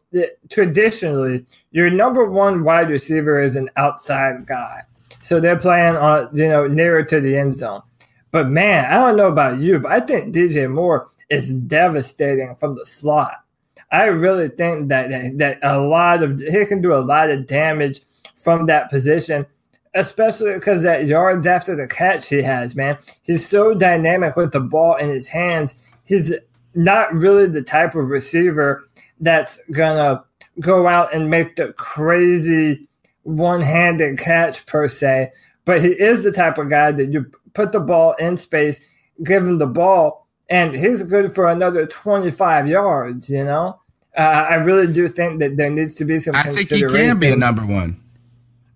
[SPEAKER 4] traditionally your number one wide receiver is an outside guy, so they're playing on you know nearer to the end zone. But man, I don't know about you, but I think DJ Moore is devastating from the slot. I really think that, that that a lot of he can do a lot of damage from that position, especially because that yards after the catch he has, man. He's so dynamic with the ball in his hands. He's not really the type of receiver that's gonna go out and make the crazy one-handed catch per se, but he is the type of guy that you put the ball in space, give him the ball, and he's good for another 25 yards, you know? Uh, I really do think that there needs to be some
[SPEAKER 3] I think he can be a number one.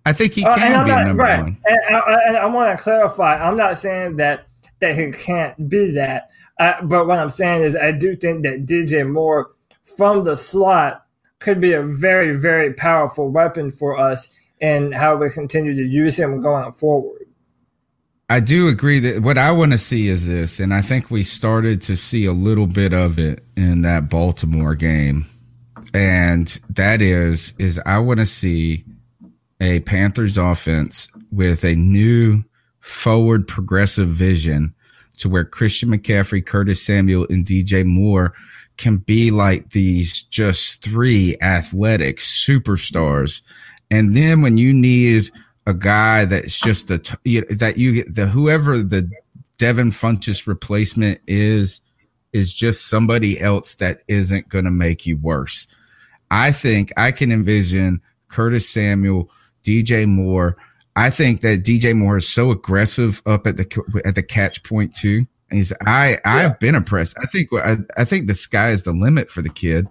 [SPEAKER 3] I think he
[SPEAKER 4] Uh,
[SPEAKER 3] can be
[SPEAKER 4] I'm
[SPEAKER 3] a
[SPEAKER 4] not-
[SPEAKER 3] number
[SPEAKER 4] right.
[SPEAKER 3] one.
[SPEAKER 4] And I, and I want to clarify, I'm not saying that that he can't be that, uh, but what I'm saying is I do think that DJ Moore from the slot could be a very, very powerful weapon for us and how we continue to use him going forward.
[SPEAKER 3] I do agree that what I want to see is this, and I think we started to see a little bit of it in that Baltimore game. and that is is I want to see a Panthers offense with a new forward progressive vision to where Christian McCaffrey, Curtis Samuel, and DJ Moore can be like these just three athletic superstars. And then when you need a guy that's just a you that you get the whoever the Devin Funchess replacement is is just somebody else that isn't going to make you worse. I think I can envision Curtis Samuel, DJ Moore. I think that DJ Moore is so aggressive up at the at the catch point too. He's I I've been impressed. I think I, I think the sky is the limit for the kid.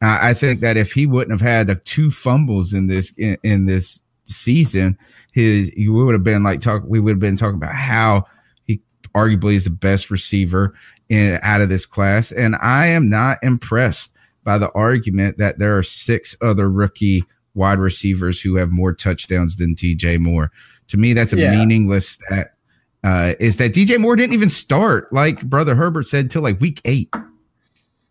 [SPEAKER 3] Uh, I think that if he wouldn't have had the two fumbles in this in, in this season, his you would have been like talk. We would have been talking about how he arguably is the best receiver in out of this class, and I am not impressed by the argument that there are six other rookie wide receivers who have more touchdowns than DJ Moore. To me, that's a yeah. meaningless stat. Uh, is that DJ Moore didn't even start, like Brother Herbert said, till like week eight.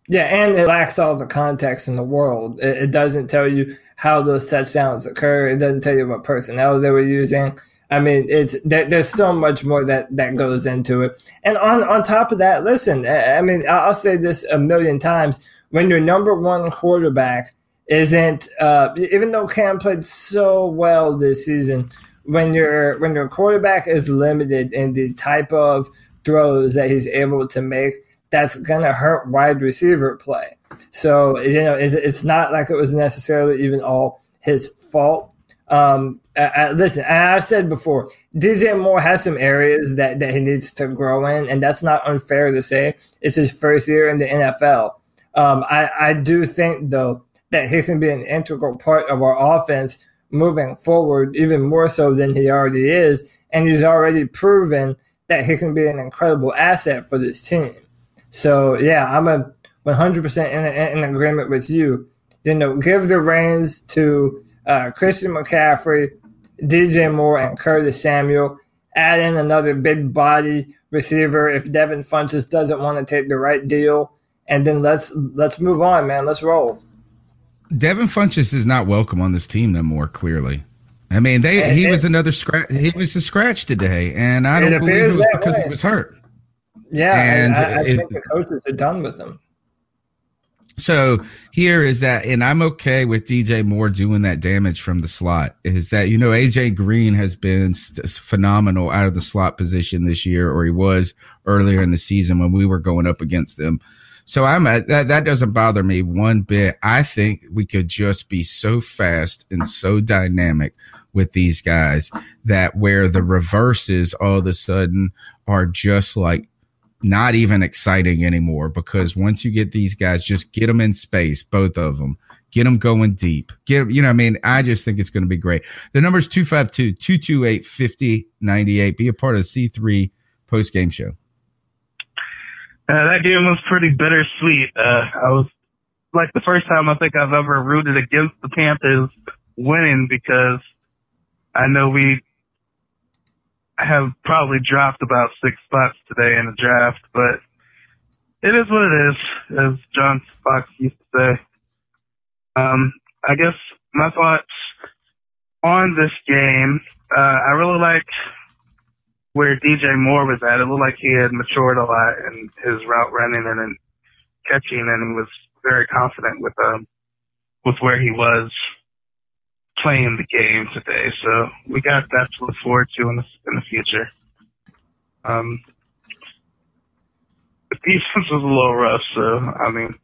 [SPEAKER 4] Yeah, and it lacks all the context in the world. It, it doesn't tell you how those touchdowns occur. It doesn't tell you what personnel they were using. I mean, it's there, there's so much more that that goes into it. And on on top of that, listen, I, mean, I'll say this a million times: when your number one quarterback isn't, uh, even though Cam played so well this season, when your when your quarterback is limited in the type of throws that he's able to make, that's gonna hurt wide receiver play. So you know, it's, it's not like it was necessarily even all his fault. Um, uh, listen, I've said before, DJ Moore has some areas that, that he needs to grow in, and that's not unfair to say. It's his first year in the NFL. Um, I, I do think, though, that he can be an integral part of our offense moving forward, even more so than he already is. And he's already proven that he can be an incredible asset for this team. So, yeah, I'm a 100% in, in agreement with you. You know, give the reins to uh, Christian McCaffrey, DJ Moore, and Curtis Samuel. Add in another big body receiver if Devin Funchess doesn't want to take the right deal, and then let's let's move on, man. Let's roll.
[SPEAKER 3] Devin Funchess is not welcome on this team no more. Clearly, I mean, they he was another scratch. He was a scratch today, and I don't believe it was because way. he was hurt.
[SPEAKER 4] Yeah, and I, I it, think the coaches are done with him.
[SPEAKER 3] So here is that, and I'm okay with DJ Moore doing that damage from the slot. Is that you know AJ Green has been phenomenal out of the slot position this year, or he was earlier in the season when we were going up against them. So I'm at, that that doesn't bother me one bit. I think we could just be so fast and so dynamic with these guys that where the reverses all of a sudden are just like not even exciting anymore because once you get these guys, just get them in space, both of them. Get them going deep. Get, you know, I mean, I just think it's going to be great. The number is 252 228 5098. Be a part of the C3 post game show.
[SPEAKER 7] Uh, that game was pretty bittersweet. Uh, I was like the first time I think I've ever rooted against the Panthers winning because I know we have probably dropped about six spots today in the draft, but it is what it is, as John Fox used to say. Um, I guess my thoughts on this game, uh, I really liked where DJ Moore was at. It looked like he had matured a lot in his route running and in catching, and he was very confident with um, with where he was playing the game today. So we got that to look forward to in the, in the future. Um, the defense was a little rough, so I mean,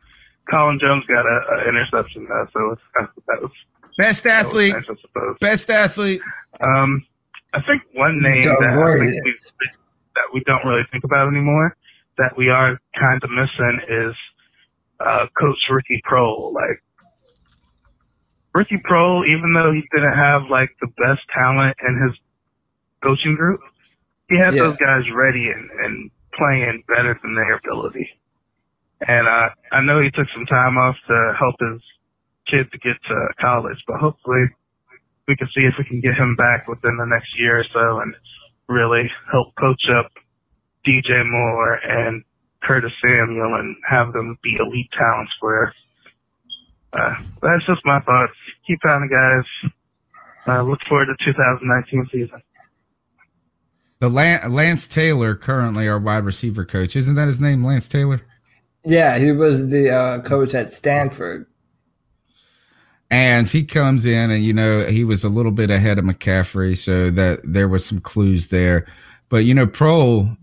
[SPEAKER 7] Colin Jones got an interception, though, so that was
[SPEAKER 3] best athlete. Nice, I suppose. Best athlete.
[SPEAKER 7] Um, I think one name that, we, that we don't really think about anymore that we are kind of missing is uh, Coach Ricky Proehl. Like Ricky Proehl, even though he didn't have like the best talent in his coaching group, he had yeah. those guys ready and, and playing better than their ability. And uh, I know he took some time off to help his kid to get to college, but hopefully we can see if we can get him back within the next year or so and really help coach up DJ Moore and Curtis Samuel and have them be elite talents for us uh, that's just my thoughts. Keep pounding, guys. Uh, look forward to 2019 season.
[SPEAKER 3] The Lance Taylor, currently our wide receiver coach, isn't that his name, Lance Taylor?
[SPEAKER 4] Yeah, he was the uh, coach at Stanford.
[SPEAKER 3] And he comes in, and you know he was a little bit ahead of McCaffrey, so that there was some clues there. But you know, Pro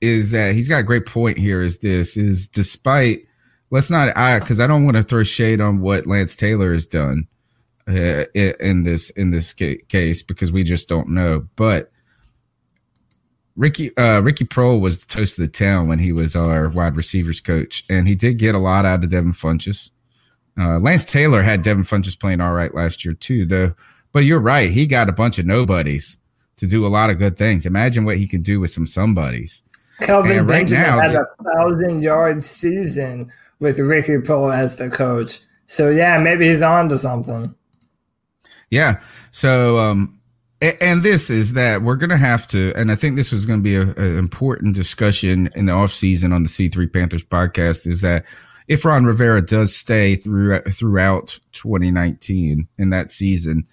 [SPEAKER 3] is that he's got a great point here. Is this is despite let's not I because I don't want to throw shade on what Lance Taylor has done uh, in this in this case because we just don't know. But Ricky uh, Ricky Proehl was the toast of the town when he was our wide receivers coach, and he did get a lot out of Devin Funchess. Uh, Lance Taylor had Devin Funchess playing all right last year too, though. But you're right, he got a bunch of nobodies to do a lot of good things. Imagine what he can do with some somebodies.
[SPEAKER 4] Kelvin right Benjamin now, had a thousand yard season with Ricky Proehl as the coach. So yeah, maybe he's on to something.
[SPEAKER 3] Yeah. So um, and this is that we're going to have to, and I think this was going to be an important discussion in the off season on the C3 Panthers podcast is that if Ron Rivera does stay through throughout 2019 in that season,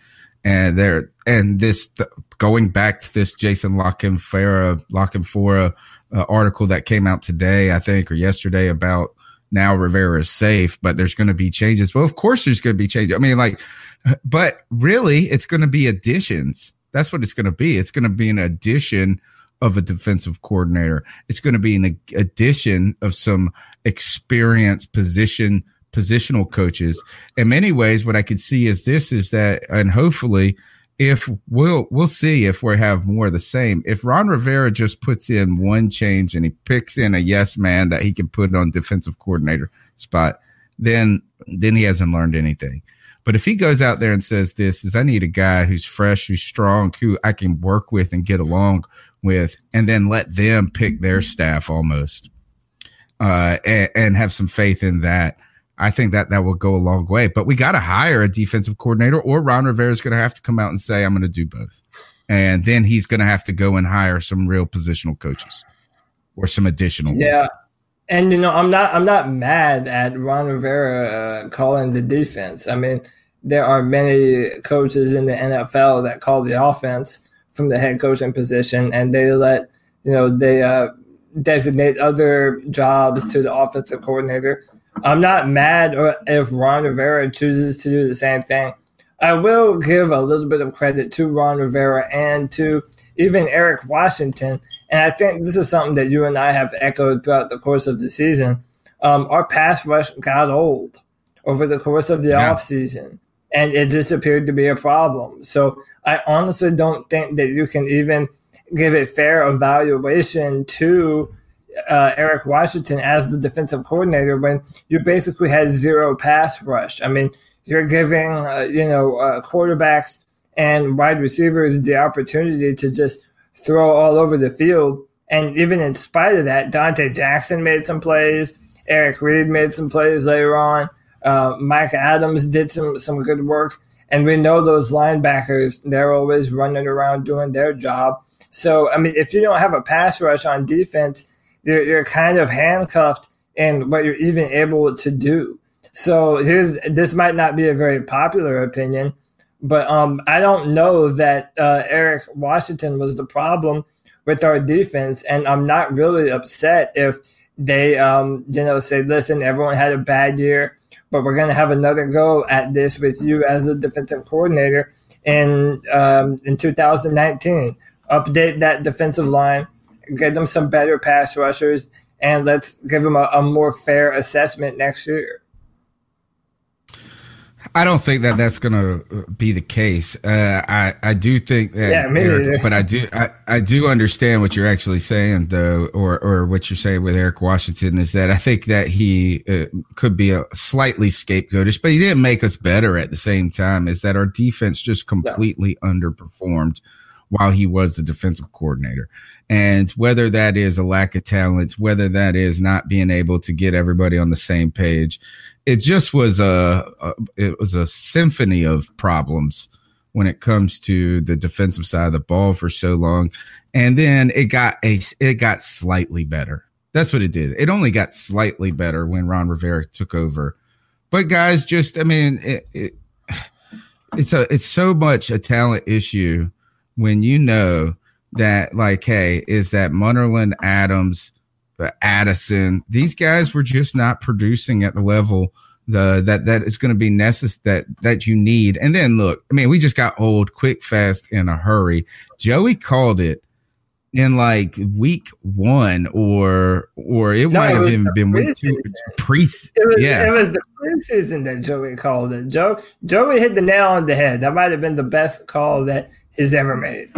[SPEAKER 3] and there and this going back to this Jason La Canfora Lockenfora uh, article that came out today, I think, or yesterday about now Rivera is safe, but there's going to be changes. Well, of course, there's going to be changes. I mean, like but really, it's going to be additions. That's what it's going to be. It's going to be an addition of a defensive coordinator. It's going to be an addition of some experienced position positional coaches. In many ways, what I could see is this is that, and hopefully, if we'll we'll see if we have more of the same. If Ron Rivera just puts in one change and he picks in a yes man that he can put on defensive coordinator spot, then then he hasn't learned anything. But if he goes out there and says this is I need a guy who's fresh, who's strong, who I can work with and get along with, and then let them pick their staff almost, uh, and, and have some faith in that. I think that that will go a long way. But we got to hire a defensive coordinator, or Ron Rivera is going to have to come out and say, "I'm going to do both," and then he's going to have to go and hire some real positional coaches or some additional.
[SPEAKER 4] Yeah, ones. And you know, I'm not I'm not mad at Ron Rivera uh, calling the defense. I mean, there are many coaches in the NFL that call the offense from the head coaching position, and they let you know they uh, designate other jobs to the offensive coordinator. I'm not mad if Ron Rivera chooses to do the same thing. I will give a little bit of credit to Ron Rivera and to even Eric Washington and I think this is something that you and I have echoed throughout the course of the season. Um, our pass rush got old over the course of the yeah. offseason, and it just appeared to be a problem. So I honestly don't think that you can even give a fair evaluation to uh, Eric Washington as the defensive coordinator when you basically had zero pass rush. I mean, you're giving uh, you know uh, quarterbacks and wide receivers the opportunity to just throw all over the field. And even in spite of that, Donte Jackson made some plays. Eric Reid made some plays later on. Uh, Mike Adams did some some good work, and we know those linebackers they're always running around doing their job. So I mean, if you don't have a pass rush on defense, you're, you're kind of handcuffed in what you're even able to do. So here's this might not be a very popular opinion, but um, I don't know that uh, Eric Washington was the problem with our defense, and I'm not really upset if they, um, you know, say, "Listen, everyone had a bad year, but we're going to have another go at this with you as a defensive coordinator in um, in 2019. Update that defensive line, get them some better pass rushers, and let's give them a, a more fair assessment next year."
[SPEAKER 3] I don't think that that's going to be the case. Uh, I I do think that, yeah, Eric, but I do I, I do understand what you're actually saying though, or or what you're saying with Eric Washington is that I think that he uh, could be a slightly scapegoatish, but he didn't make us better at the same time. Is that our defense just completely yeah. underperformed while he was the defensive coordinator, and whether that is a lack of talent, whether that is not being able to get everybody on the same page it just was a, a, it was a symphony of problems when it comes to the defensive side of the ball for so long. And then it got a it got slightly better. That's what it did. It only got slightly better when ron rivera took over. But guys, just I mean, it, it, it's a it's so much a talent issue when you know that like, hey, is that Munnerlyn Adams, uh, Addison? These guys were just not producing at the level the that that is going to be necessary that that you need. And then look, I mean, we just got old, quick, fast, in a hurry. Joey called it in like week one or or it no, might have even been week two pre
[SPEAKER 4] it yeah it was the preseason that joey called it joe joey hit the nail on the head that might have been the best call that he's ever made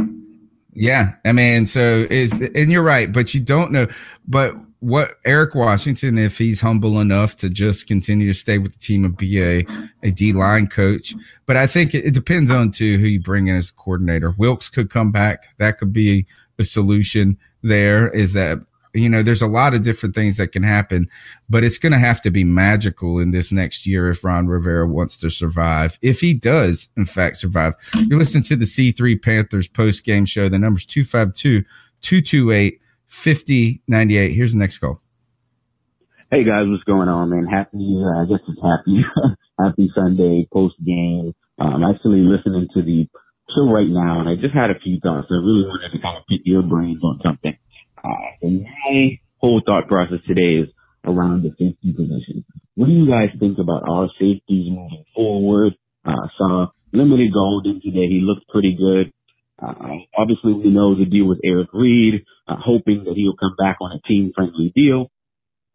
[SPEAKER 3] yeah i mean so is and you're right but you don't know but what eric washington if he's humble enough to just continue to stay with the team and be a, a d-line coach but i think it, it depends on too who you bring in as coordinator. Wilks could come back. That could be a solution there is that you know there's a lot of different things that can happen but it's going to have to be magical in this next year if ron rivera wants to survive. If he does in fact survive. You're listening to the c3 panthers post game show. The number's 252 228 5098 here's the next call.
[SPEAKER 8] Hey guys what's going on man? Happy uh, i guess it's happy *laughs* happy sunday post game i'm actually listening to the show right now, and I just had a few thoughts. I really wanted to kind of pick your brains on something. And my whole thought process today is around the safety position. What do you guys think about our safeties moving forward? Uh, saw limited Gaulden today. He looked pretty good. Uh, obviously, we know the deal with Eric Reid, uh, hoping that he'll come back on a team-friendly deal.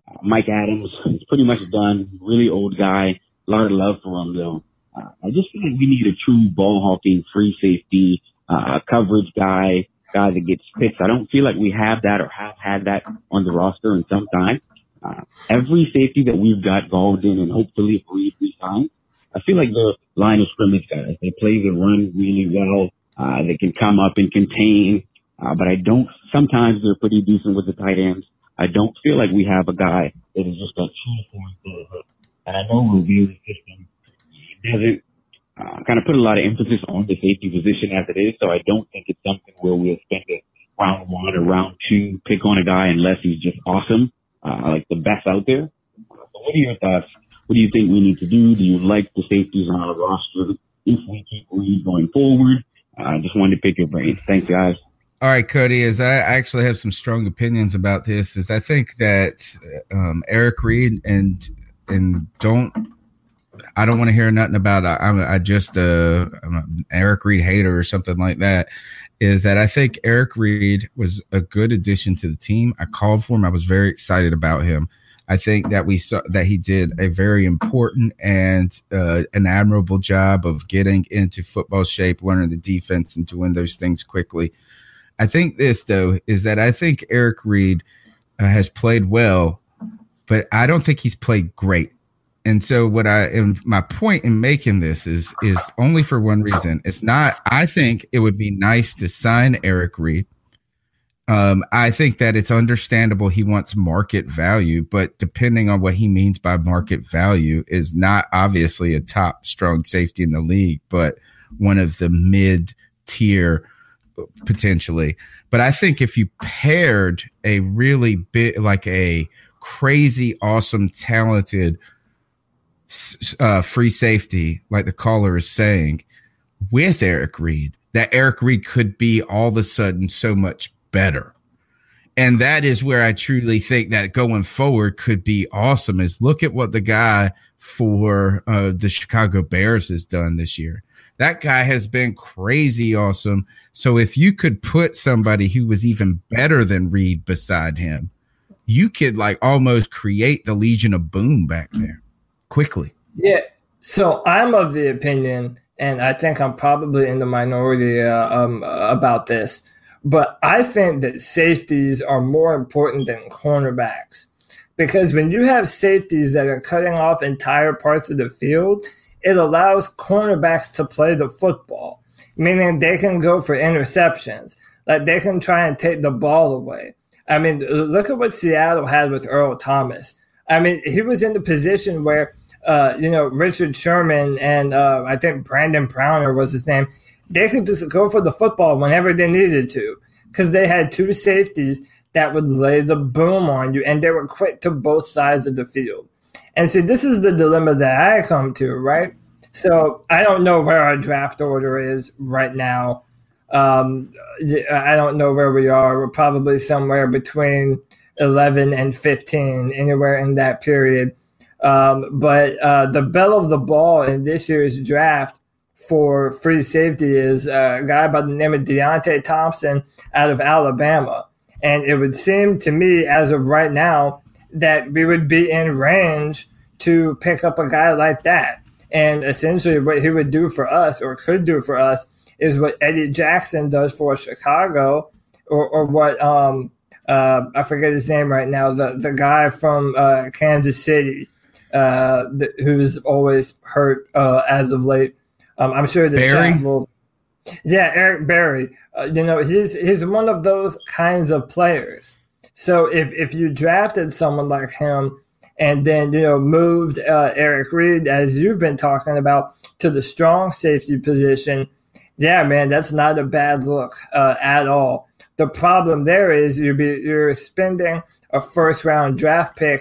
[SPEAKER 8] Uh, Mike Adams is pretty much done. Really old guy. A lot of love for him, though. Uh, I just feel like we need a true ball hawking free safety, uh, coverage guy, guy that gets picks. I don't feel like we have that or have had that on the roster in some time. Uh, every safety that we've got galled in and hopefully if we resign, I feel like the line of scrimmage guys, they play the run really well. Uh, they can come up and contain, uh, but I don't, sometimes they're pretty decent with the tight ends. I don't feel like we have a guy that is just a true force And I know really system doesn't uh, kind of put a lot of emphasis on the safety position as it is. So I don't think it's something where we'll spend a round one or round two pick on a guy unless he's just awesome, uh, like the best out there. So what are your thoughts? What do you think we need to do? Do you like the safeties on our roster if we keep Reid going forward? I uh, just wanted to pick your brain. Thanks, guys.
[SPEAKER 3] All right, Cody. As I actually have some strong opinions about this, is I think that um, Eric Reid and and don't I don't want to hear nothing about. I, I'm I just uh, I'm an Eric Reid hater or something like that. Is that I think Eric Reid was a good addition to the team. I called for him. I was very excited about him. I think that we saw that he did a very important and uh, an admirable job of getting into football shape, learning the defense, and doing those things quickly. I think this though is that I think Eric Reid uh, has played well, but I don't think he's played great and so what I and my point in making this is is only for one reason. It's not I think it would be nice to sign Eric Reid. Um, I think that it's understandable he wants market value, but depending on what he means by market value is not obviously a top strong safety in the league, but one of the mid tier potentially. But I think if you paired a really big, like a crazy, awesome, talented uh, free safety, like the caller is saying, with Eric Reid, that Eric Reid could be all of a sudden so much better. And that is where I truly think that going forward could be awesome. Is look at what the guy for uh, the Chicago Bears has done this year. That guy has been crazy awesome. So if you could put somebody who was even better than Reid beside him, you could like almost create the Legion of Boom back there quickly.
[SPEAKER 4] Yeah. So I'm of the opinion, and I think I'm probably in the minority uh, um, about this, but I think that safeties are more important than cornerbacks. Because when you have safeties that are cutting off entire parts of the field, it allows cornerbacks to play the football, meaning they can go for interceptions. Like they can try and take the ball away. I mean, look at what Seattle had with Earl Thomas. I mean, he was in the position where uh, you know, Richard Sherman and uh, I think Brandon Browner was his name. They could just go for the football whenever they needed to because they had two safeties that would lay the boom on you and they were quick to both sides of the field. And see, this is the dilemma that I come to, right? So I don't know where our draft order is right now. Um, I don't know where we are. We're probably somewhere between 11 and 15, anywhere in that period. Um, but uh, the bell of the ball in this year's draft for free safety is a guy by the name of Deionte Thompson out of Alabama. And it would seem to me, as of right now, that we would be in range to pick up a guy like that. And essentially, what he would do for us or could do for us is what Eddie Jackson does for Chicago, or, or what um, uh, I forget his name right now, the, the guy from uh, Kansas City uh, who's always hurt uh, as of late. Um, I'm sure the
[SPEAKER 3] Berry?
[SPEAKER 4] chat will. Yeah, Eric Berry. Uh, you know, he's he's one of those kinds of players. So if if you drafted someone like him and then you know moved uh, Eric Reid as you've been talking about to the strong safety position, yeah, man, that's not a bad look uh, at all. The problem there is you're be, you're spending a first round draft pick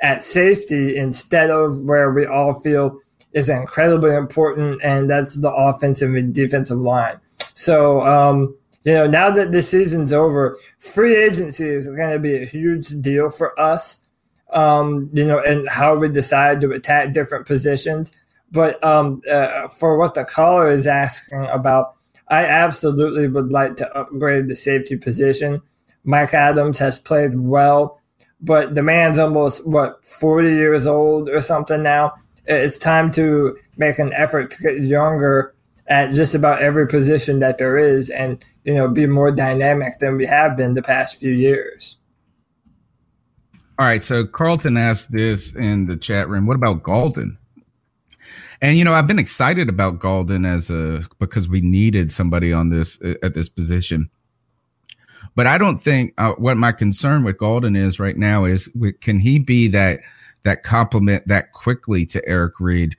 [SPEAKER 4] at safety instead of where we all feel is incredibly important, and that's the offensive and defensive line. So, um, you know, now that the season's over, free agency is going to be a huge deal for us, um, you know, and how we decide to attack different positions. But um, uh, for what the caller is asking about, I absolutely would like to upgrade the safety position. Mike Adams has played well but the man's almost what 40 years old or something now. It's time to make an effort to get younger at just about every position that there is and you know be more dynamic than we have been the past few years.
[SPEAKER 3] All right so carlton asked this in the chat room. What about Gaulden and you know i've been excited about Gaulden as a because we needed somebody on this at this position but I don't think uh, what my concern with Gaulden is right now is can he be that that complement that quickly to Eric Reid?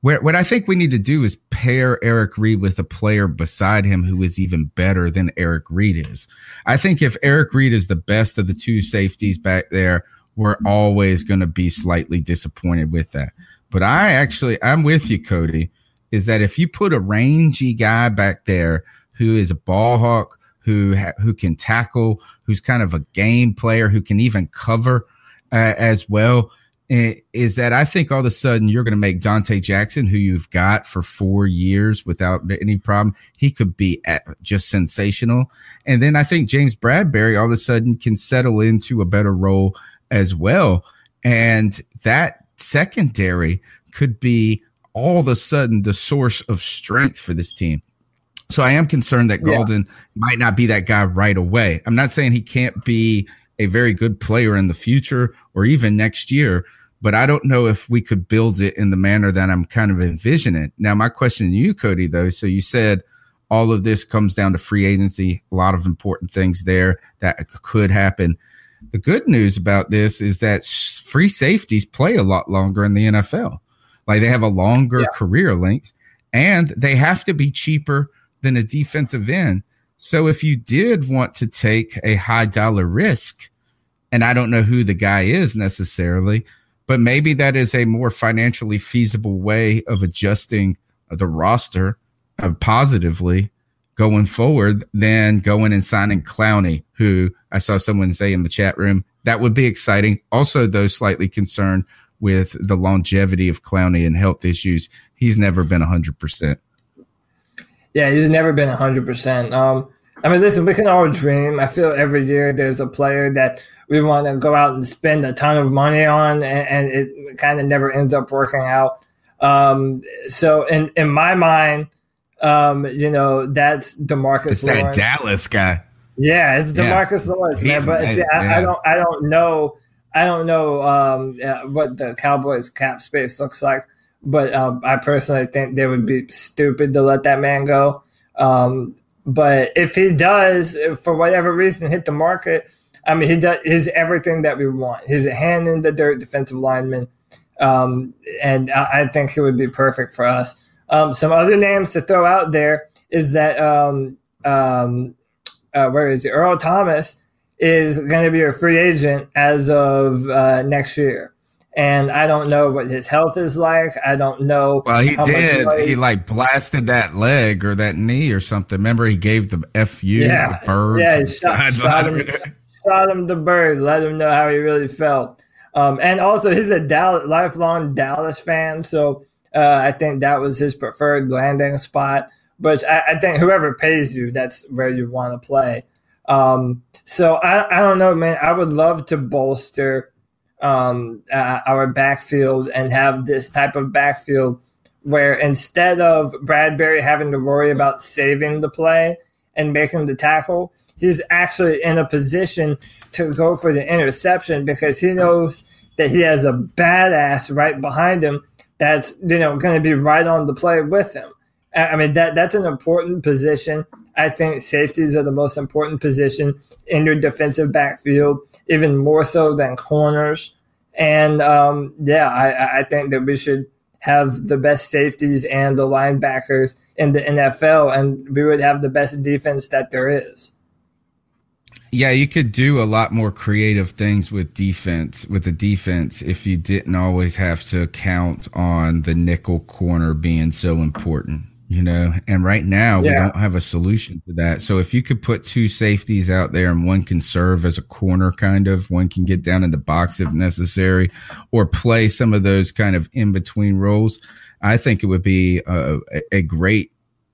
[SPEAKER 3] What, what I think we need to do is pair Eric Reid with a player beside him who is even better than Eric Reid is. I think if Eric Reid is the best of the two safeties back there, we're always going to be slightly disappointed with that. But I actually, I'm with you, Cody, is that if you put a rangy guy back there who is a ball hawk, who ha- who can tackle, who's kind of a game player, who can even cover uh, as well. Is that I think all of a sudden you're going to make Donte Jackson, who you've got for four years without any problem, he could be just sensational. And then I think James Bradberry all of a sudden can settle into a better role as well. And that secondary could be all of a sudden the source of strength for this team. So I am concerned that Gaulden yeah. might not be that guy right away. I'm not saying he can't be a very good player in the future or even next year, but I don't know if we could build it in the manner that I'm kind of envisioning. Now, my question to you, Cody, though, so you said all of this comes down to free agency, a lot of important things there that could happen. The good news about this is that free safeties play a lot longer in the NFL. Like they have a longer yeah. career length and they have to be cheaper than a defensive end. So if you did want to take a high dollar risk, and I don't know who the guy is necessarily, but maybe that is a more financially feasible way of adjusting the roster uh, positively going forward than going and signing Clowney, who I saw someone say in the chat room. That would be exciting. Also, though, slightly concerned with the longevity of Clowney and health issues. He's never been 100%.
[SPEAKER 4] Yeah, he's never been 100%. Um, I mean, listen, we can all dream. I feel every year there's a player that we want to go out and spend a ton of money on, and, and it kind of never ends up working out. Um, so, in, in my mind, um, you know, that's Demarcus
[SPEAKER 3] it's Lawrence. that Dallas guy.
[SPEAKER 4] Yeah, it's Demarcus yeah. Lawrence, man. But see, I, yeah. I, don't, I don't know, I don't know um, uh, what the Cowboys cap space looks like. But um, I personally think they would be stupid to let that man go. Um, but if he does, for whatever reason, hit the market, I mean, he does is everything that we want. He's a hand in the dirt defensive lineman, um, and I, I, think he would be perfect for us. Um, some other names to throw out there is that um, uh, where is? Earl Thomas is going to be a free agent as of uh, next year. And I don't know what his health is like. I don't know.
[SPEAKER 3] Well, he did. He like blasted that leg or that knee or something. Remember, he gave the fu
[SPEAKER 4] yeah,
[SPEAKER 3] the bird.
[SPEAKER 4] Yeah, shot, shot, him, shot him the bird. Let him know how he really felt. Um, and also, he's a Dallas, lifelong Dallas fan, so uh, I think that was his preferred landing spot. But I, I think whoever pays you, that's where you want to play. Um, so I, I don't know, man. I would love to bolster um, uh, our backfield and have this type of backfield where instead of Bradbury having to worry about saving the play and making the tackle, he's actually in a position to go for the interception because he knows that he has a badass right behind him that's you know going to be right on the play with him. I mean that that's an important position. I think safeties are the most important position in your defensive backfield, even more so than corners. And um, yeah, I, I think that we should have the best safeties and the linebackers in the NFL, and we would have the best defense that there is.
[SPEAKER 3] Yeah, you could do a lot more creative things with defense, with the defense, if you didn't always have to count on the nickel corner being so important you know and right now yeah. we don't have a solution to that. So if you could put two safeties out there and one can serve as a corner kind of one can get down in the box if necessary or play some of those kind of in between roles i think it would be a, a great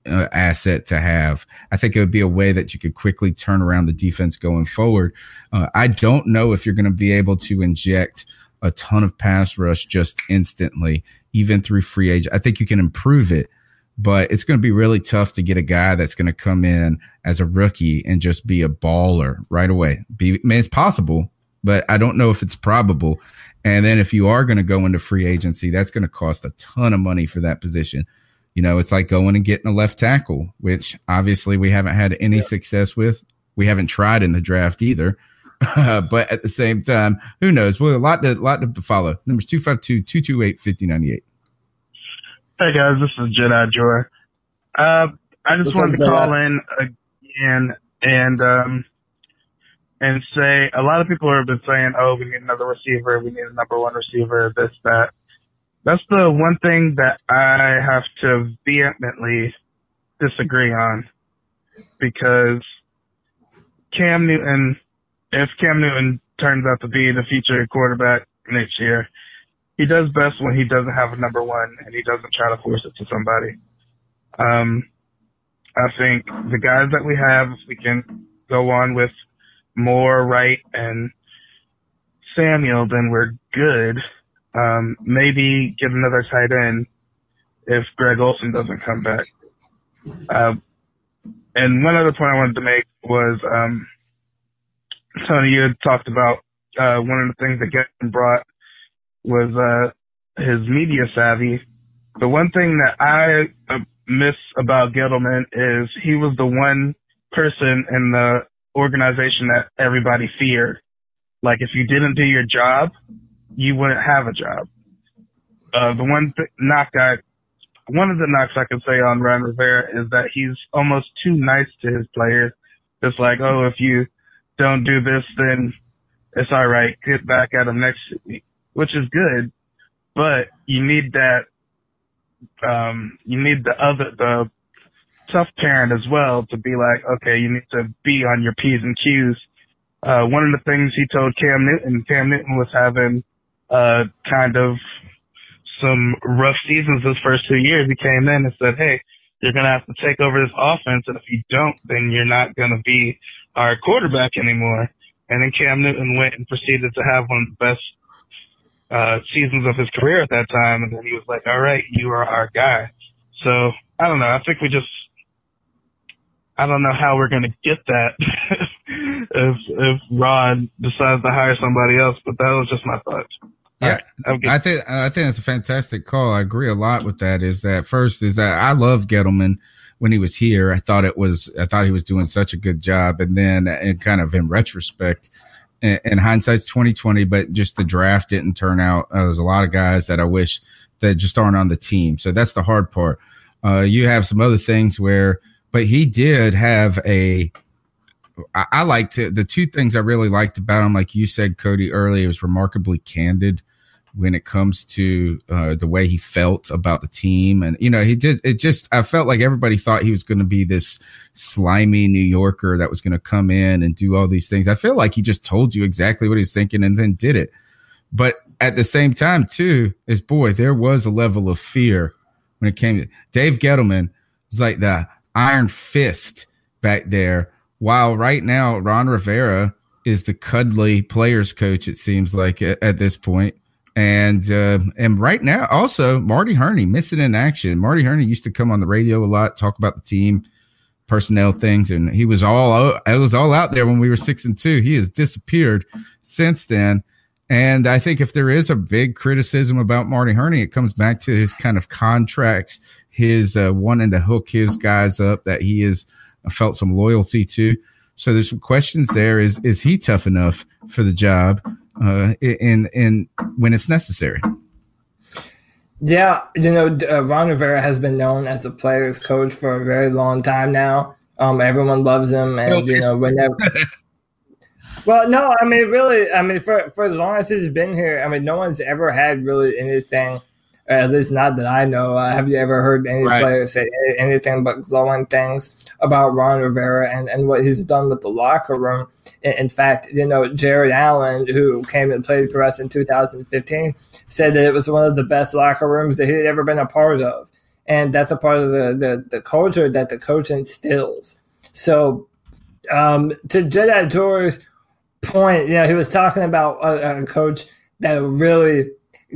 [SPEAKER 3] uh, asset to have. I think it would be a way that you could quickly turn around the defense going forward. Uh, i don't know if you're going to be able to inject a ton of pass rush just instantly even through free agent i think you can improve it but it's going to be really tough to get a guy that's going to come in as a rookie and just be a baller right away. Be, I mean, it's possible, but I don't know if it's probable. And then if you are going to go into free agency, that's going to cost a ton of money for that position. You know, it's like going and getting a left tackle, which obviously we haven't had any yeah. success with. We haven't tried in the draft either. *laughs* but at the same time, who knows? Well, a lot to, lot to follow. Numbers 252 228 5098.
[SPEAKER 7] Hey guys, this is Jedi Joy. Uh, I just What's wanted to call in again and um, and say a lot of people have been saying, "Oh, we need another receiver. We need a number one receiver. This, that." That's the one thing that I have to vehemently disagree on because Cam Newton, if Cam Newton turns out to be the future quarterback next year, he does best when he doesn't have a number one and he doesn't try to force it to somebody. Um, I think the guys that we have, if we can go on with Moore, Wright, and Samuel, then we're good. Um, maybe get another tight end if Greg Olsen doesn't come back. Uh, and one other point I wanted to make was, um, Tony, you had talked about, uh, one of the things that Getting brought was uh, his media savvy. The one thing that I uh, miss about Gettleman is he was the one person in the organization that everybody feared. Like if you didn't do your job, you wouldn't have a job. Uh, the one th- knock I, one of the knocks I can say on Ron Rivera is that he's almost too nice to his players. It's like, oh, if you don't do this, then it's all right. Get back at him next week which is good, but you need that, um, you need the other, the tough parent as well to be like, okay, you need to be on your P's and Q's. Uh, one of the things he told Cam Newton, Cam Newton was having, uh, kind of some rough seasons his first two years. He came in and said, Hey, you're going to have to take over this offense. And if you don't, then you're not going to be our quarterback anymore. And then Cam Newton went and proceeded to have one of the best uh, seasons of his career at that time, and then he was like, "All right, you are our guy." So I don't know. I think we just I don't know how we're going to get that *laughs* if if Rod decides to hire somebody else, but that was just my thoughts.
[SPEAKER 3] Yeah, right, I think I think that's a fantastic call. I agree a lot with that. Is that first is that I love Gettleman when he was here. I thought it was I thought he was doing such a good job, and then and kind of in retrospect, in hindsight's 2020, but just the draft didn't turn out. Uh, there's a lot of guys that I wish that just aren't on the team. So that's the hard part. Uh, you have some other things where, but he did have a. I, I liked it. The two things I really liked about him, like you said, Cody earlier, was remarkably candid. When it comes to uh, the way he felt about the team. And, you know, he just, it just, I felt like everybody thought he was going to be this slimy New Yorker that was going to come in and do all these things. I feel like he just told you exactly what he's thinking and then did it. But at the same time, too, is boy, there was a level of fear when it came to Dave Gettleman was like the iron fist back there. While right now, Ron Rivera is the cuddly players coach. It seems like at, at this point. And uh, and right now, also Marty Hurney missing in action. Marty Hurney used to come on the radio a lot, talk about the team, personnel things, and he was all it was all out there when we were six and two. He has disappeared since then. And I think if there is a big criticism about Marty Hurney, it comes back to his kind of contracts, his uh, wanting to hook his guys up that he has felt some loyalty to. So there's some questions there. Is is he tough enough for the job? Uh, in in when it's necessary.
[SPEAKER 4] Yeah, you know, uh, Ron Rivera has been known as a player's coach for a very long time now. Um, everyone loves him, and you know, whenever. *laughs* well, no, I mean, really, I mean, for for as long as he's been here, I mean, no one's ever had really anything. At least not that I know. Uh, have you ever heard any right. player say anything but glowing things about Ron Rivera and, and what he's done with the locker room? In fact, you know, Jared Allen, who came and played for us in 2015, said that it was one of the best locker rooms that he had ever been a part of. And that's a part of the, the, the culture that the coach instills. So, um, to Jedi Jore's point, you know, he was talking about a, a coach that really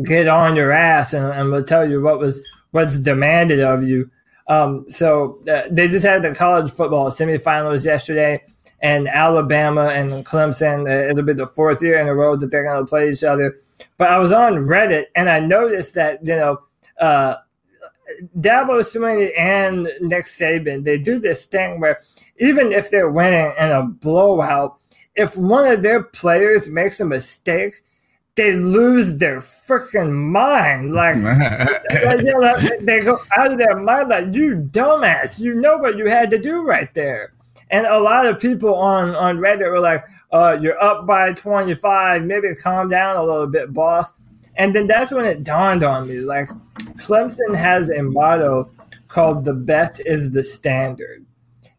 [SPEAKER 4] get on your ass and, and we'll tell you what was what's demanded of you. Um, so uh, they just had the college football semifinals yesterday, and Alabama and Clemson. Uh, it'll be the fourth year in a row that they're going to play each other. But I was on Reddit and I noticed that you know uh, Dabo Swinney and Nick Saban they do this thing where even if they're winning in a blowout, if one of their players makes a mistake, they lose their freaking mind. Like, *laughs* they go out of their mind like, you dumbass, you know what you had to do right there. And a lot of people on, on Reddit were like, uh, you're up by 25, maybe calm down a little bit, boss. And then that's when it dawned on me. Like, Clemson has a motto called the best is the standard.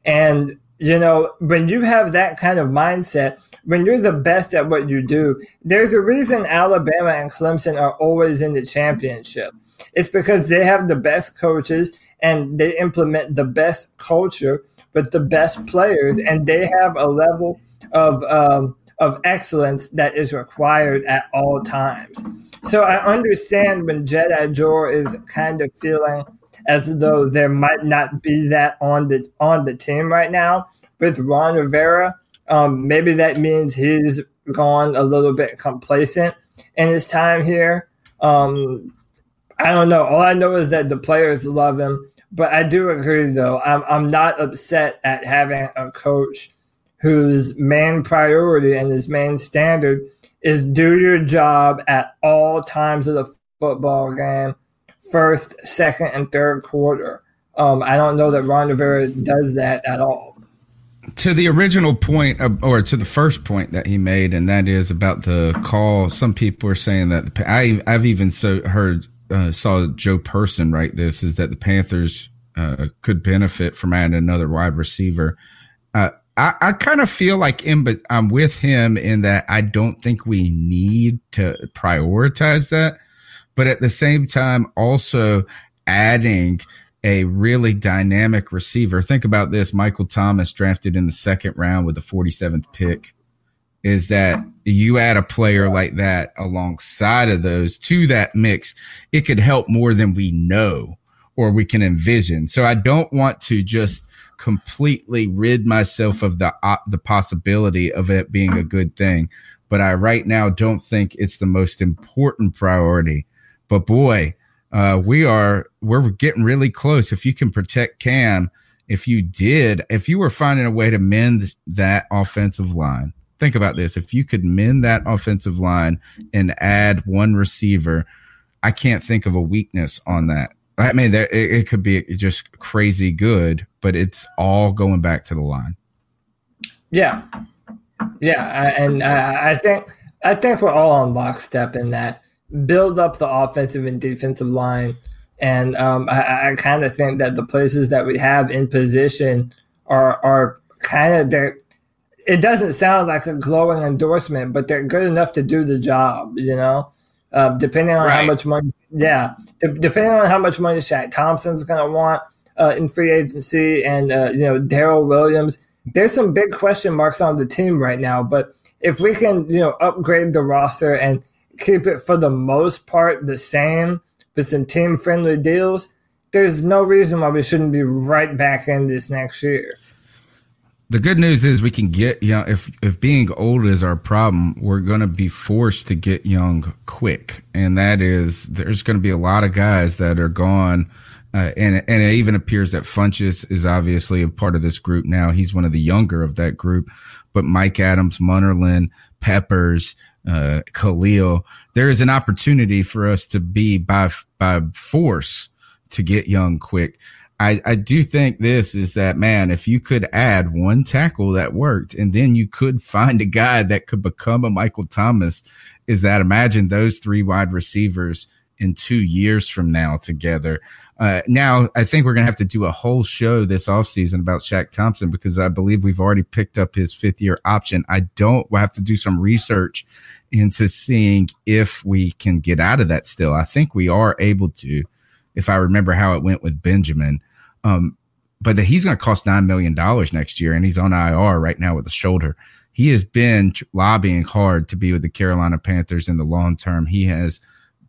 [SPEAKER 4] And, you know, when you have that kind of mindset, when you're the best at what you do, there's a reason Alabama and Clemson are always in the championship. It's because they have the best coaches and they implement the best culture with the best players, and they have a level of um, of excellence that is required at all times. So I understand when Jedi Jore is kind of feeling as though there might not be that on the on the team right now with Ron Rivera. Um, maybe that means he's gone a little bit complacent in his time here. Um, I don't know. All I know is that the players love him. But I do agree, though. I'm I'm not upset at having a coach whose main priority and his main standard is do your job at all times of the football game, first, second, and third quarter. Um, I don't know that Ron Rivera does that at all.
[SPEAKER 3] To the original point, of, or to the first point that he made, and that is about the call. Some people are saying that the, I, I've even so heard uh, saw Joe Person write this is that the Panthers uh, could benefit from adding another wide receiver. Uh, I, I kind of feel like in, but I'm with him in that I don't think we need to prioritize that, but at the same time, also adding a really dynamic receiver. Think about this: Michael Thomas drafted in the second round with the 47th pick is that you add a player like that alongside of those to that mix, it could help more than we know or we can envision. So I don't want to just completely rid myself of the uh, the possibility of it being a good thing, but I right now don't think it's the most important priority. But boy, uh, we are we're getting really close. If you can protect Cam, if you did, if you were finding a way to mend that offensive line, think about this. If you could mend that offensive line and add one receiver, I can't think of a weakness on that. I mean, it, it could be just crazy good, but it's all going back to the line.
[SPEAKER 4] Yeah, yeah, and I think I think we're all on lockstep in that. Build up the offensive and defensive line. And um, I, I kind of think that the places that we have in position are are kind of there. It doesn't sound like a glowing endorsement, but they're good enough to do the job. You know, uh, depending on right. how much money. Yeah, de- depending on how much money Shaq Thompson's going to want uh, in free agency, and uh, you know Daryl Williams. There's some big question marks on the team right now, but if we can, you know, upgrade the roster and keep it for the most part the same with some team friendly deals, there's no reason why we shouldn't be right back in this next year.
[SPEAKER 3] The good news is we can get you know if if being old is our problem, we're going to be forced to get young quick, and that is there's going to be a lot of guys that are gone. Uh, and and it even appears that Funchess is obviously a part of this group now. He's one of the younger of that group, but Mike Adams, Munnerlyn, Peppers, uh, Kalil, there is an opportunity for us to be by by force to get young quick. I, I do think this is that man, if you could add one tackle that worked and then you could find a guy that could become a Michael Thomas, is that imagine those three wide receivers in two years from now together. Uh, now, I think we're going to have to do a whole show this offseason about Shaq Thompson because I believe we've already picked up his fifth year option. I don't, we'll have to do some research into seeing if we can get out of that still. I think we are able to, if I remember how it went with Benjamin. Um, but that he's going to cost $9 million next year and he's on IR right now with a shoulder. He has been lobbying hard to be with the Carolina Panthers in the long term. He has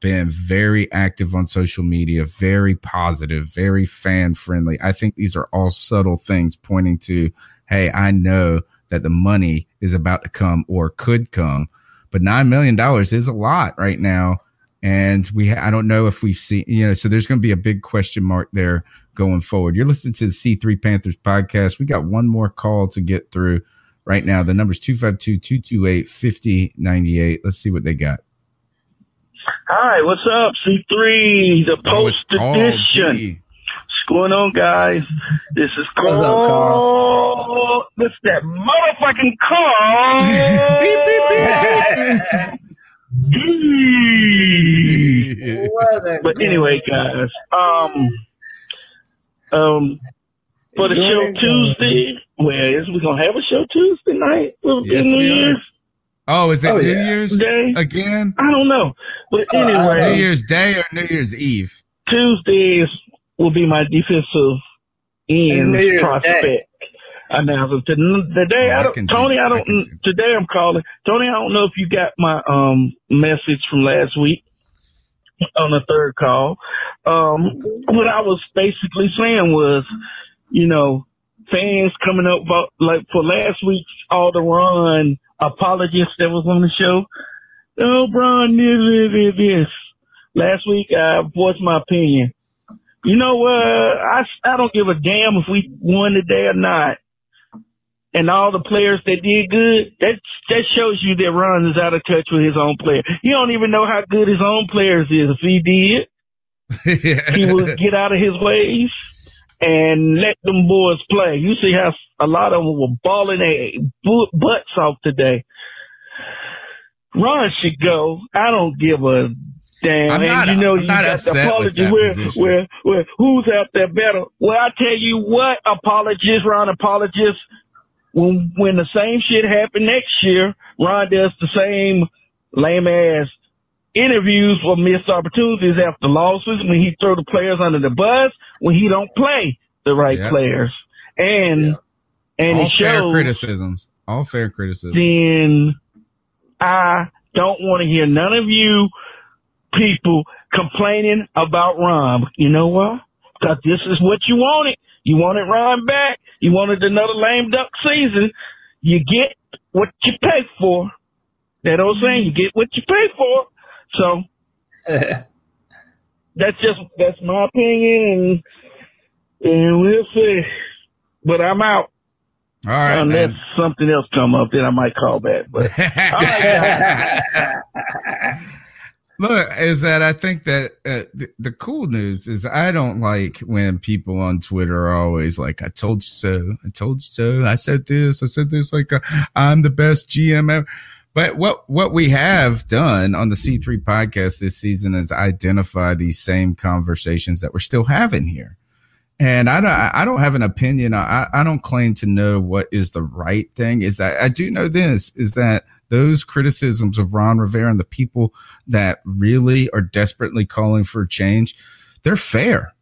[SPEAKER 3] been very active on social media, very positive, very fan friendly. I think these are all subtle things pointing to, hey, I know that the money is about to come or could come. But $9 million is a lot right now. And we, I don't know if we've seen, you know, so there's going to be a big question mark there going forward. You're listening to the C3 Panthers podcast. We got one more call to get through right now. The number's 252 228 5098. Let's see what they got.
[SPEAKER 9] Hi, what's up? C3, the post edition. What's going on, guys? This is Carl. What's up, Carl? This that motherfucking Carl. *laughs* beep, beep, beep. *laughs* but anyway, guys, um, um, for the show Tuesday, where is we gonna have a show Tuesday night? Will yes, New Year's?
[SPEAKER 3] Oh, is it oh, New yeah. Year's Day again?
[SPEAKER 9] I don't know, but uh, anyway,
[SPEAKER 3] uh, New Year's Day or New Year's Eve.
[SPEAKER 9] Tuesdays will be my defensive end prospect announcement. Today, oh, I don't, I Tony, I don't. I today, I'm calling Tony. I don't know if you got my um message from last week on the third call. Um, what I was basically saying was, you know, fans coming up like for last week's all the run apologist that was on the show. Oh, Brian, this, this, this. Last week I voiced my opinion. You know what? I, I don't give a damn if we won today or not. And all the players that did good, that that shows you that Ron is out of touch with his own player. He don't even know how good his own players is. If he did, *laughs* he would get out of his ways and let them boys play. You see how a lot of them were balling their butts off today. Ron should go. I don't give a damn.
[SPEAKER 3] I'm not,
[SPEAKER 9] and you know,
[SPEAKER 3] I'm
[SPEAKER 9] you got the apology
[SPEAKER 3] where,
[SPEAKER 9] where, where, who's out there better? Well, I tell you what, apologists, Ron apologists, when, when the same shit happened next year, Ron does the same lame ass interviews for missed opportunities after losses when he throw the players under the bus, when he don't play the right yep. players. And, yep. and
[SPEAKER 3] all
[SPEAKER 9] it shows,
[SPEAKER 3] fair criticisms, all fair criticisms.
[SPEAKER 9] Then I don't want to hear none of you people complaining about Ron. You know what? Cause this is what you wanted. You wanted Ron back. You wanted another lame duck season. You get what you pay for. That old saying, you get what you pay for. So *laughs* that's just that's my opinion, and and we'll see. But I'm out.
[SPEAKER 3] All right,
[SPEAKER 9] unless
[SPEAKER 3] man.
[SPEAKER 9] something else come up, then I might call back. But *laughs* *laughs*
[SPEAKER 3] look, is that I think that uh, the, the cool news is I don't like when people on Twitter are always like, "I told you so," "I told you so," "I said this," "I said this," like uh, I'm the best GM ever But what what we have done on the C3 podcast this season is identify these same conversations that we're still having here. And I don't, I don't have an opinion. I, I don't claim to know what is the right thing. Is that I do know this is that those criticisms of Ron Rivera and the people that really are desperately calling for change, they're fair.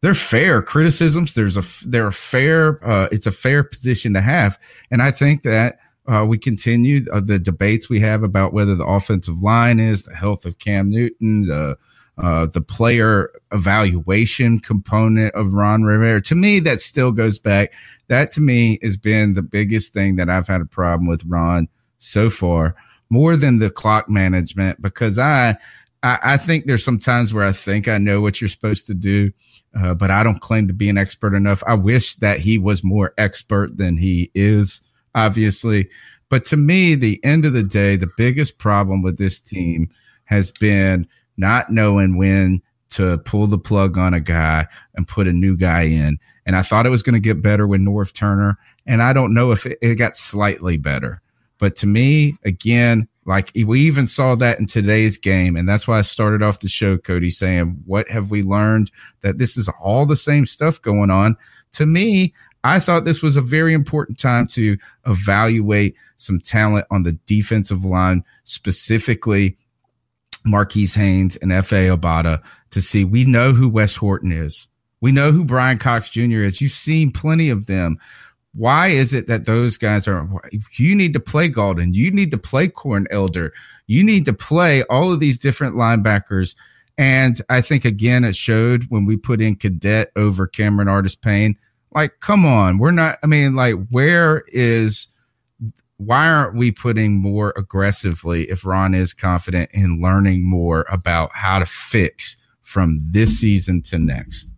[SPEAKER 3] They're fair criticisms. There's a, they're a fair, uh, it's a fair position to have. And I think that uh, we continue uh, the debates we have about whether the offensive line is the health of Cam Newton, the uh, the player evaluation component of Ron Rivera. To me, that still goes back. That to me has been the biggest thing that I've had a problem with Ron so far, more than the clock management, because I, I, think there's some times where I think I know what you're supposed to do, uh, but I don't claim to be an expert enough. I wish that he was more expert than he is obviously. But to me, the end of the day, the biggest problem with this team has been not knowing when to pull the plug on a guy and put a new guy in. And I thought it was going to get better with Norv Turner. And I don't know if it, it got slightly better. But to me, again, like we even saw that in today's game. And that's why I started off the show, Cody, saying, what have we learned? That this is all the same stuff going on. To me, I thought this was a very important time to evaluate some talent on the defensive line, specifically Marquis Haynes and Efe Obada, to see we know who Wes Horton is. We know who Brian Cox Jr. is. You've seen plenty of them. Why is it that those guys are? You need to play Gaulden. You need to play Corn Elder. You need to play all of these different linebackers. And I think again, it showed when we put in Cadet over Cameron Artis-Payne like, come on. We're not, I mean, like, where is, why aren't we putting more aggressively if Ron is confident in learning more about how to fix from this season to next?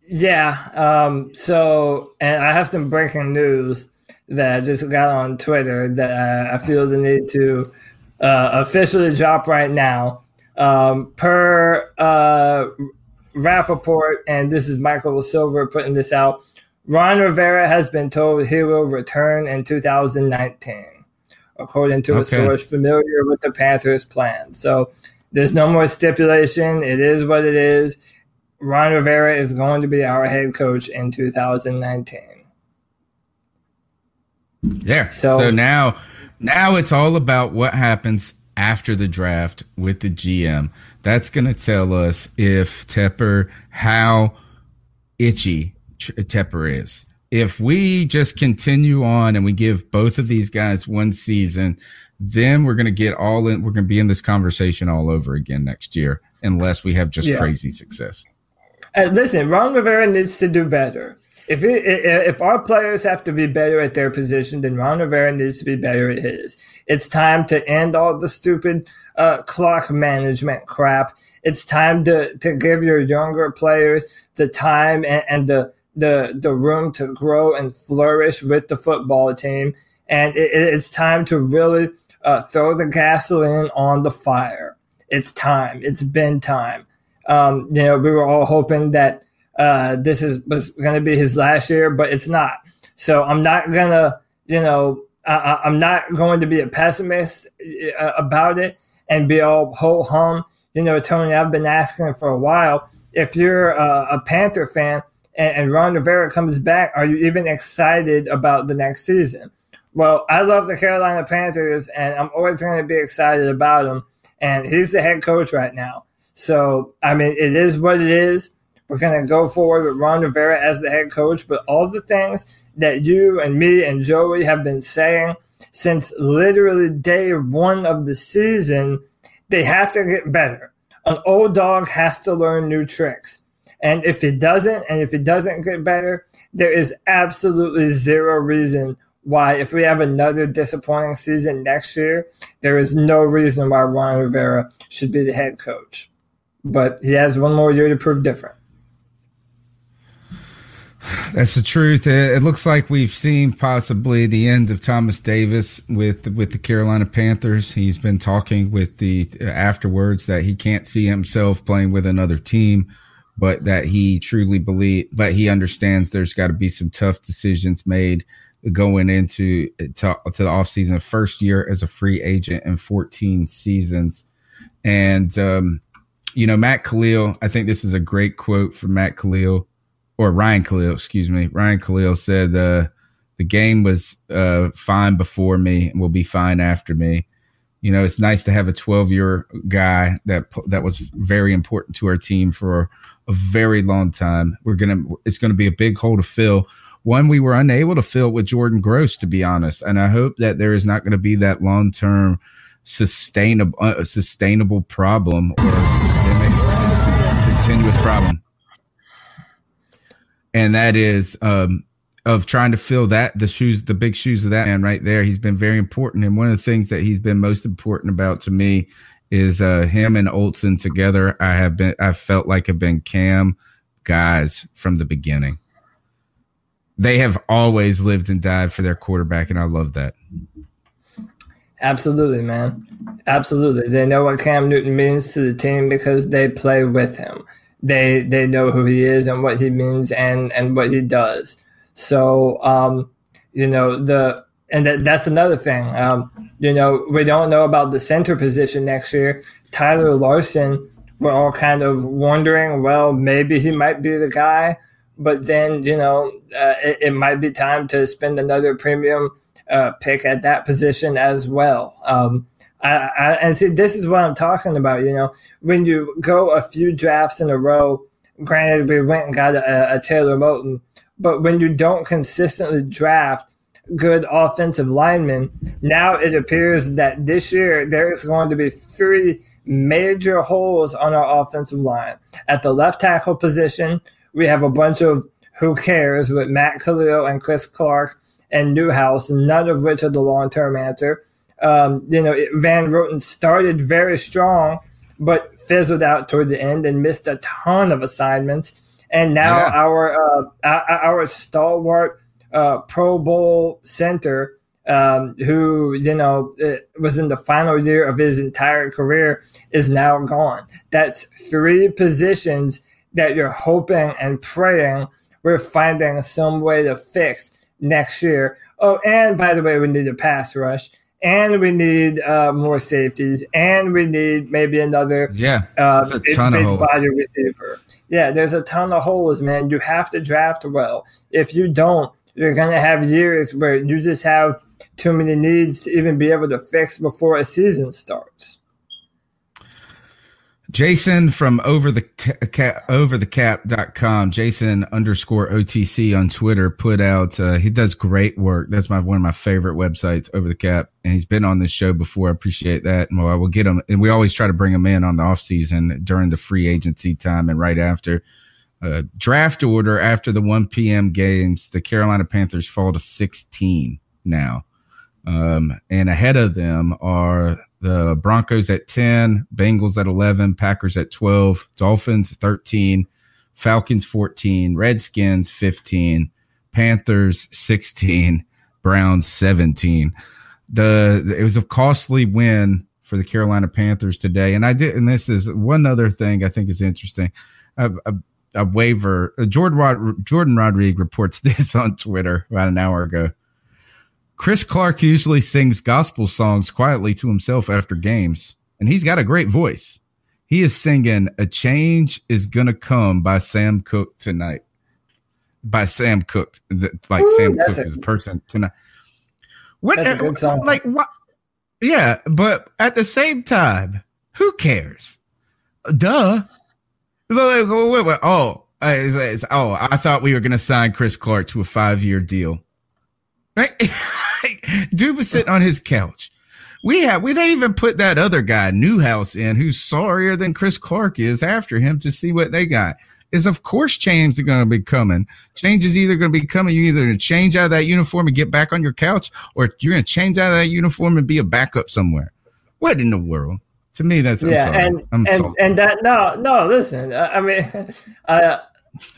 [SPEAKER 4] Yeah. Um, so, and I have some breaking news that I just got on Twitter that I feel the need to uh, officially drop right now. Um, per uh, Rapoport, and this is Michael Silver putting this out. Ron Rivera has been told he will return in 2019, according to okay. a source familiar with the Panthers' plan. So there's no more stipulation. It is what it is. Ron Rivera is going to be our head coach in 2019.
[SPEAKER 3] Yeah. So, so now, now it's all about what happens after the draft with the GM. That's going to tell us if Tepper, how itchy Tepper is. If we just continue on and we give both of these guys one season, then we're going to get all in. We're going to be in this conversation all over again next year, unless we have just yeah. crazy success.
[SPEAKER 4] Uh, listen, Ron Rivera needs to do better. If it, if our players have to be better at their position, then Ron Rivera needs to be better at his. It's time to end all the stupid uh, clock management crap. It's time to, to give your younger players the time and, and the, the, the room to grow and flourish with the football team. And it, it's time to really uh, throw the gasoline on the fire. It's time. It's been time. Um, you know, we were all hoping that uh, this is was going to be his last year, but it's not. So I'm not gonna, you know, I, am not going to be a pessimist uh, about it and be all ho hum. You know, Tony, I've been asking for a while if you're a, a Panther fan and, and Ron Rivera comes back, are you even excited about the next season? Well, I love the Carolina Panthers, and I'm always going to be excited about them. And he's the head coach right now. So, I mean, it is what it is. We're going to go forward with Ron Rivera as the head coach, but all the things that you and me and Joey have been saying since literally day one of the season, they have to get better. An old dog has to learn new tricks. And if it doesn't, and if it doesn't get better, there is absolutely zero reason why, if we have another disappointing season next year, there is no reason why Ron Rivera should be the head coach. But he has one more year to prove different.
[SPEAKER 3] That's the truth. It looks like we've seen possibly the end of Thomas Davis with with the Carolina Panthers. He's been talking with the afterwards that he can't see himself playing with another team, but that he truly believe, but he understands there's got to be some tough decisions made going into to, to the offseason, first year as a free agent in 14 seasons. And, um, you know, Matt Kalil. I think this is a great quote from Matt Kalil or Ryan Kalil, excuse me. Ryan Kalil said, uh, the game was uh, fine before me and will be fine after me. You know, it's nice to have a 12 year guy that that was very important to our team for a very long time. We're gonna it's gonna be a big hole to fill. One we were unable to fill with Jordan Gross, to be honest, and I hope that there is not going to be that long term sustainable uh, sustainable problem or systemic continuous problem, and that is um, of trying to fill that the shoes the big shoes of that man right there. He's been very important and one of the things that he's been most important about to me is uh him and Olsen together I have been I felt like I've been cam guys from the beginning. They have always lived and died for their quarterback and I love that.
[SPEAKER 4] Absolutely man. Absolutely. They know what Cam Newton means to the team because they play with him they they know who he is and what he means and and what he does so, um, you know, the and that, that's another thing. Um, you know, we don't know about the center position next year. Tyler Larsen, we're all kind of wondering, well, maybe he might be the guy, but then, you know, uh, it, it, might be time to spend another premium uh, pick at that position as well. Um, I, I, and see, this is what I'm talking about. You know, when you go a few drafts in a row, granted, we went and got a, a Taylor Moton but when you don't consistently draft good offensive linemen, now it appears that this year there is going to be three major holes on our offensive line. At the left tackle position, we have a bunch of who cares with Matt Kalil and Chris Clark and Newhouse, none of which are the long term answer. Um, you know, Van Roten started very strong, but fizzled out toward the end and missed a ton of assignments. And now yeah. our, uh, our stalwart uh, Pro Bowl center, um, who you know was in the final year of his entire career, is now gone. That's three positions that you're hoping and praying we're finding some way to fix next year. Oh, and by the way, we need a pass rush and we need uh, more safeties, and we need maybe another
[SPEAKER 3] yeah, uh, a big, ton big of body
[SPEAKER 4] receiver. Yeah, there's a ton of holes, man. You have to draft well. If you don't, you're gonna have years where you just have too many needs to even be able to fix before a season starts.
[SPEAKER 3] Jason from over the cap, over the cap.com, Jason underscore OTC on Twitter put out, uh, he does great work. That's my, one of my favorite websites over the cap. And he's been on this show before. I appreciate that. And well, I will get him. And we always try to bring him in on the off season during the free agency time and right after uh, draft order after the 1 PM games. The Carolina Panthers fall to 16 now. Um, and ahead of them are the Broncos at 10, Bengals at 11, Packers at 12, Dolphins 13, Falcons 14, Redskins 15, Panthers 16, Browns 17. The it was a costly win for the Carolina Panthers today, and I did. And this is one other thing I think is interesting. A, a, a waiver. Jordan Rod, Jordan Rodriguez reports *laughs* this on Twitter about an hour ago. Chris Clark usually sings gospel songs quietly to himself after games, and he's got a great voice. He is singing A Change is Gonna Come by Sam Cooke tonight. By Sam Cooke. Like Ooh, Sam Cooke a, is a person tonight. What, that's a good song. Like, what? Yeah, but at the same time, who cares? Duh. Wait, wait, wait, oh, oh, I thought we were going to sign Chris Clark to a five year deal. Right? *laughs* Dude was sitting on his couch. We have we they even put that other guy Newhouse in, who's sorrier than Chris Clark is after him to see what they got. Is of course change are going to be coming. Change is either going to be coming. You either change out of that uniform and get back on your couch, or you're going to change out of that uniform and be a backup somewhere. What in the world? To me, that's
[SPEAKER 4] yeah, and I'm and, and that no no listen. I mean, I *laughs* uh,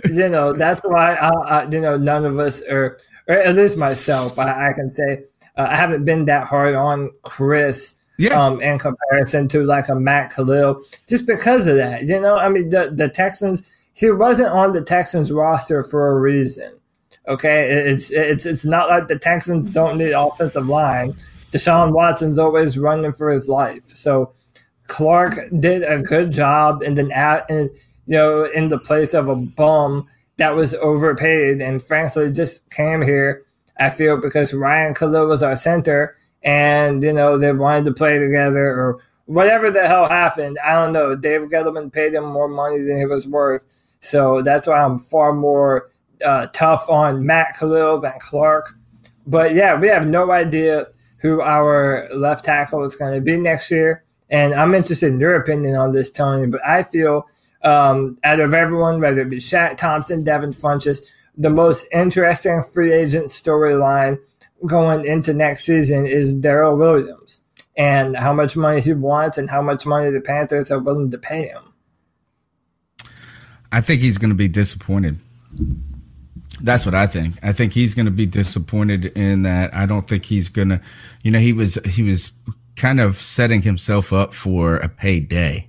[SPEAKER 4] you know that's why I, I you know none of us are or at least myself, I, I can say uh, I haven't been that hard on Chris. Yeah. Um, in comparison to like a Matt Kalil, just because of that, you know, I mean, the the Texans, he wasn't on the Texans roster for a reason. Okay, it's it's it's not like the Texans don't need offensive line. Deshaun Watson's always running for his life. So Clark did a good job, and then at and you know in the place of a bum that was overpaid, and frankly just came here. I feel because Ryan Kalil was our center, and you know they wanted to play together or whatever the hell happened. I don't know. David Gettleman paid him more money than he was worth, so that's why I'm far more uh, tough on Matt Kalil than Clark. But yeah, we have no idea who our left tackle is going to be next year. And I'm interested in your opinion on this, Tony. But I feel um, out of everyone, whether it be Shaq Thompson, Devin Funchess, the most interesting free agent storyline going into next season is Daryl Williams and how much money he wants and how much money the Panthers are willing to pay him.
[SPEAKER 3] I think he's going to be disappointed. That's what I think. I think he's going to be disappointed in that. I don't think he's going to, you know, he was he was kind of setting himself up for a payday.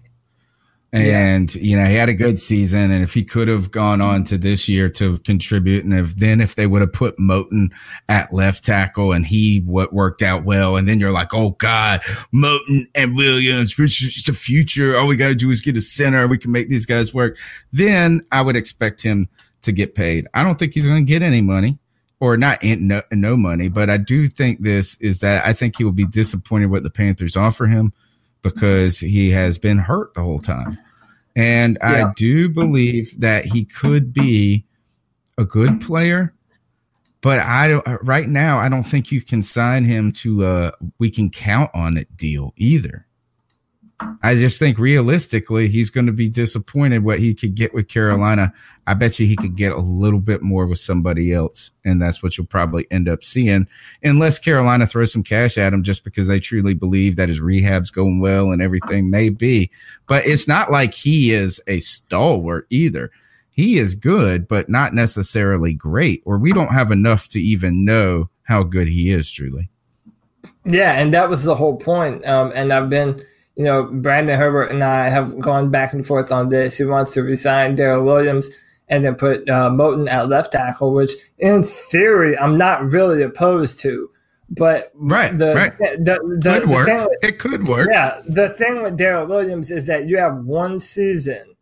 [SPEAKER 3] And yeah. you know he had a good season, and if he could have gone on to this year to contribute, and if then if they would have put Moton at left tackle and he what worked out well, and then you're like, oh God, Moton and Williams, which is the future. All we got to do is get a center. We can make these guys work. Then I would expect him to get paid. I don't think he's going to get any money or not no, no money, but I do think this is that I think he will be disappointed what the Panthers offer him because he has been hurt the whole time. And yeah. I do believe that he could be a good player, but I right now I don't think you can sign him to a we can count on it deal either. I just think realistically, he's going to be disappointed what he could get with Carolina. I bet you he could get a little bit more with somebody else, and that's what you'll probably end up seeing, unless Carolina throws some cash at him just because they truly believe that his rehab's going well and everything may be. But it's not like he is a stalwart either. He is good, but not necessarily great, or we don't have enough to even know how good he is truly.
[SPEAKER 4] Yeah, and that was the whole point. Um, and I've been you know, Brandon Herbert and I have gone back and forth on this. He wants to resign Daryl Williams and then put uh, Moton at left tackle, which in theory I'm not really opposed to. But
[SPEAKER 3] right, the, right. the, the, could work. With, it could work.
[SPEAKER 4] Yeah, the thing with Daryl Williams is that you have one season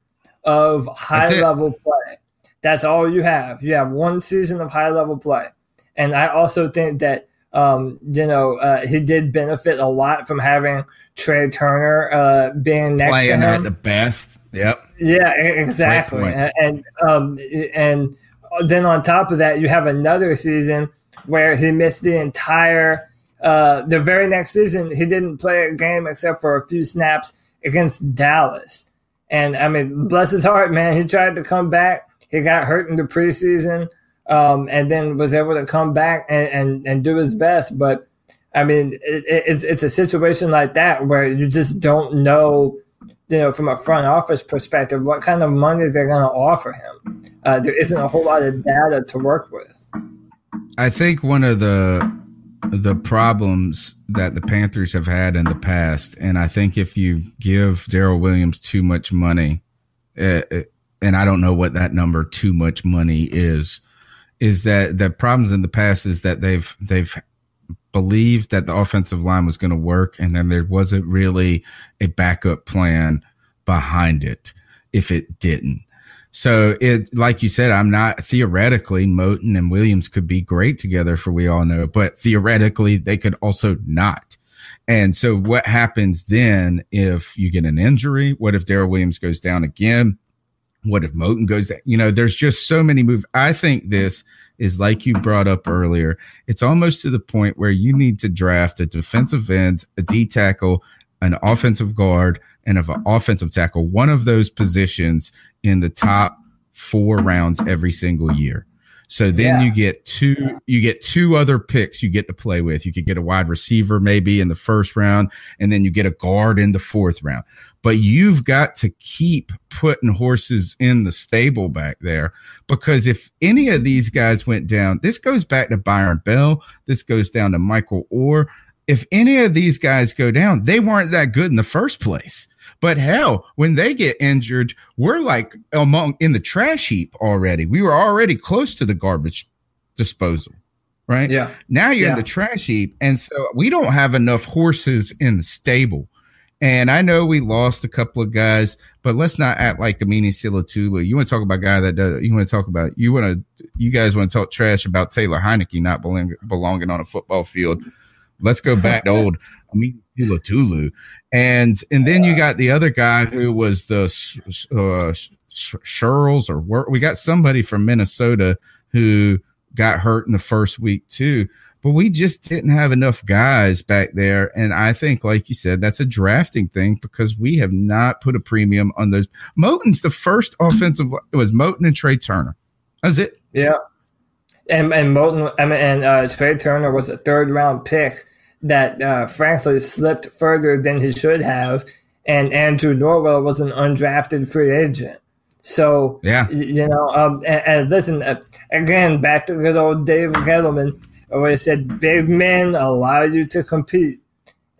[SPEAKER 4] of high level play. That's all you have. You have one season of high level play, and I also think that um, you know, uh, he did benefit a lot from having Trai Turner uh, being next Playing to him. at
[SPEAKER 3] the best. Yep.
[SPEAKER 4] Yeah, exactly. And and, um, and then on top of that, you have another season where he missed the entire. Uh, the very next season, he didn't play a game except for a few snaps against Dallas. And I mean, bless his heart, man. He tried to come back. He got hurt in the preseason um, and then was able to come back and, and, and do his best. But I mean, it, it's it's a situation like that where you just don't know, you know, from a front office perspective, what kind of money they're going to offer him. Uh, there isn't a whole lot of data to work with.
[SPEAKER 3] I think one of the the problems that the Panthers have had in the past, and I think if you give Daryl Williams too much money, uh, and I don't know what that number too much money is, is that the problems in the past is that they've they've believed that the offensive line was going to work, and then there wasn't really a backup plan behind it if it didn't. So it, like you said, I'm not theoretically Moton and Williams could be great together for we all know, but theoretically they could also not. And so what happens then if you get an injury? What if Daryl Williams goes down again? What if Moton goes down? You know, there's just so many moves. I think this is like you brought up earlier. It's almost to the point where you need to draft a defensive end, a D tackle, an offensive guard, and an offensive tackle, one of those positions in the top four rounds every single year. So then yeah. you get two, you get two other picks you get to play with. You could get a wide receiver maybe in the first round, and then you get a guard in the fourth round. But you've got to keep putting horses in the stable back there because if any of these guys went down, this goes back to Byron Bell. This goes down to Michael Oher. If any of these guys go down, they weren't that good in the first place. But hell, when they get injured, we're like among in the trash heap already. We were already close to the garbage disposal, right?
[SPEAKER 4] Yeah.
[SPEAKER 3] Now you're
[SPEAKER 4] yeah.
[SPEAKER 3] in the trash heap. And so we don't have enough horses in the stable. And I know we lost a couple of guys, but let's not act like Amini Silatulu. You want to talk about a guy that does, you want to talk about, you want to, you guys want to talk trash about Taylor Heinicke not belong, belonging on a football field. Let's go back to old *laughs* Amini Silatulu. And, and then you got the other guy who was the, uh, Sirles or we got somebody from Minnesota who got hurt in the first week too but we just didn't have enough guys back there. And I think, like you said, that's a drafting thing because we have not put a premium on those. Moton's the first offensive. It was Moten and Trai Turner. That's it.
[SPEAKER 4] Yeah. And and Moton I mean, and uh, Trai Turner was a third round pick that uh, frankly slipped further than he should have. And Andrew Norwell was an undrafted free agent. So
[SPEAKER 3] yeah,
[SPEAKER 4] you know, um, and, and listen uh, again back to good old Dave Gettleman where he said big men allow you to compete.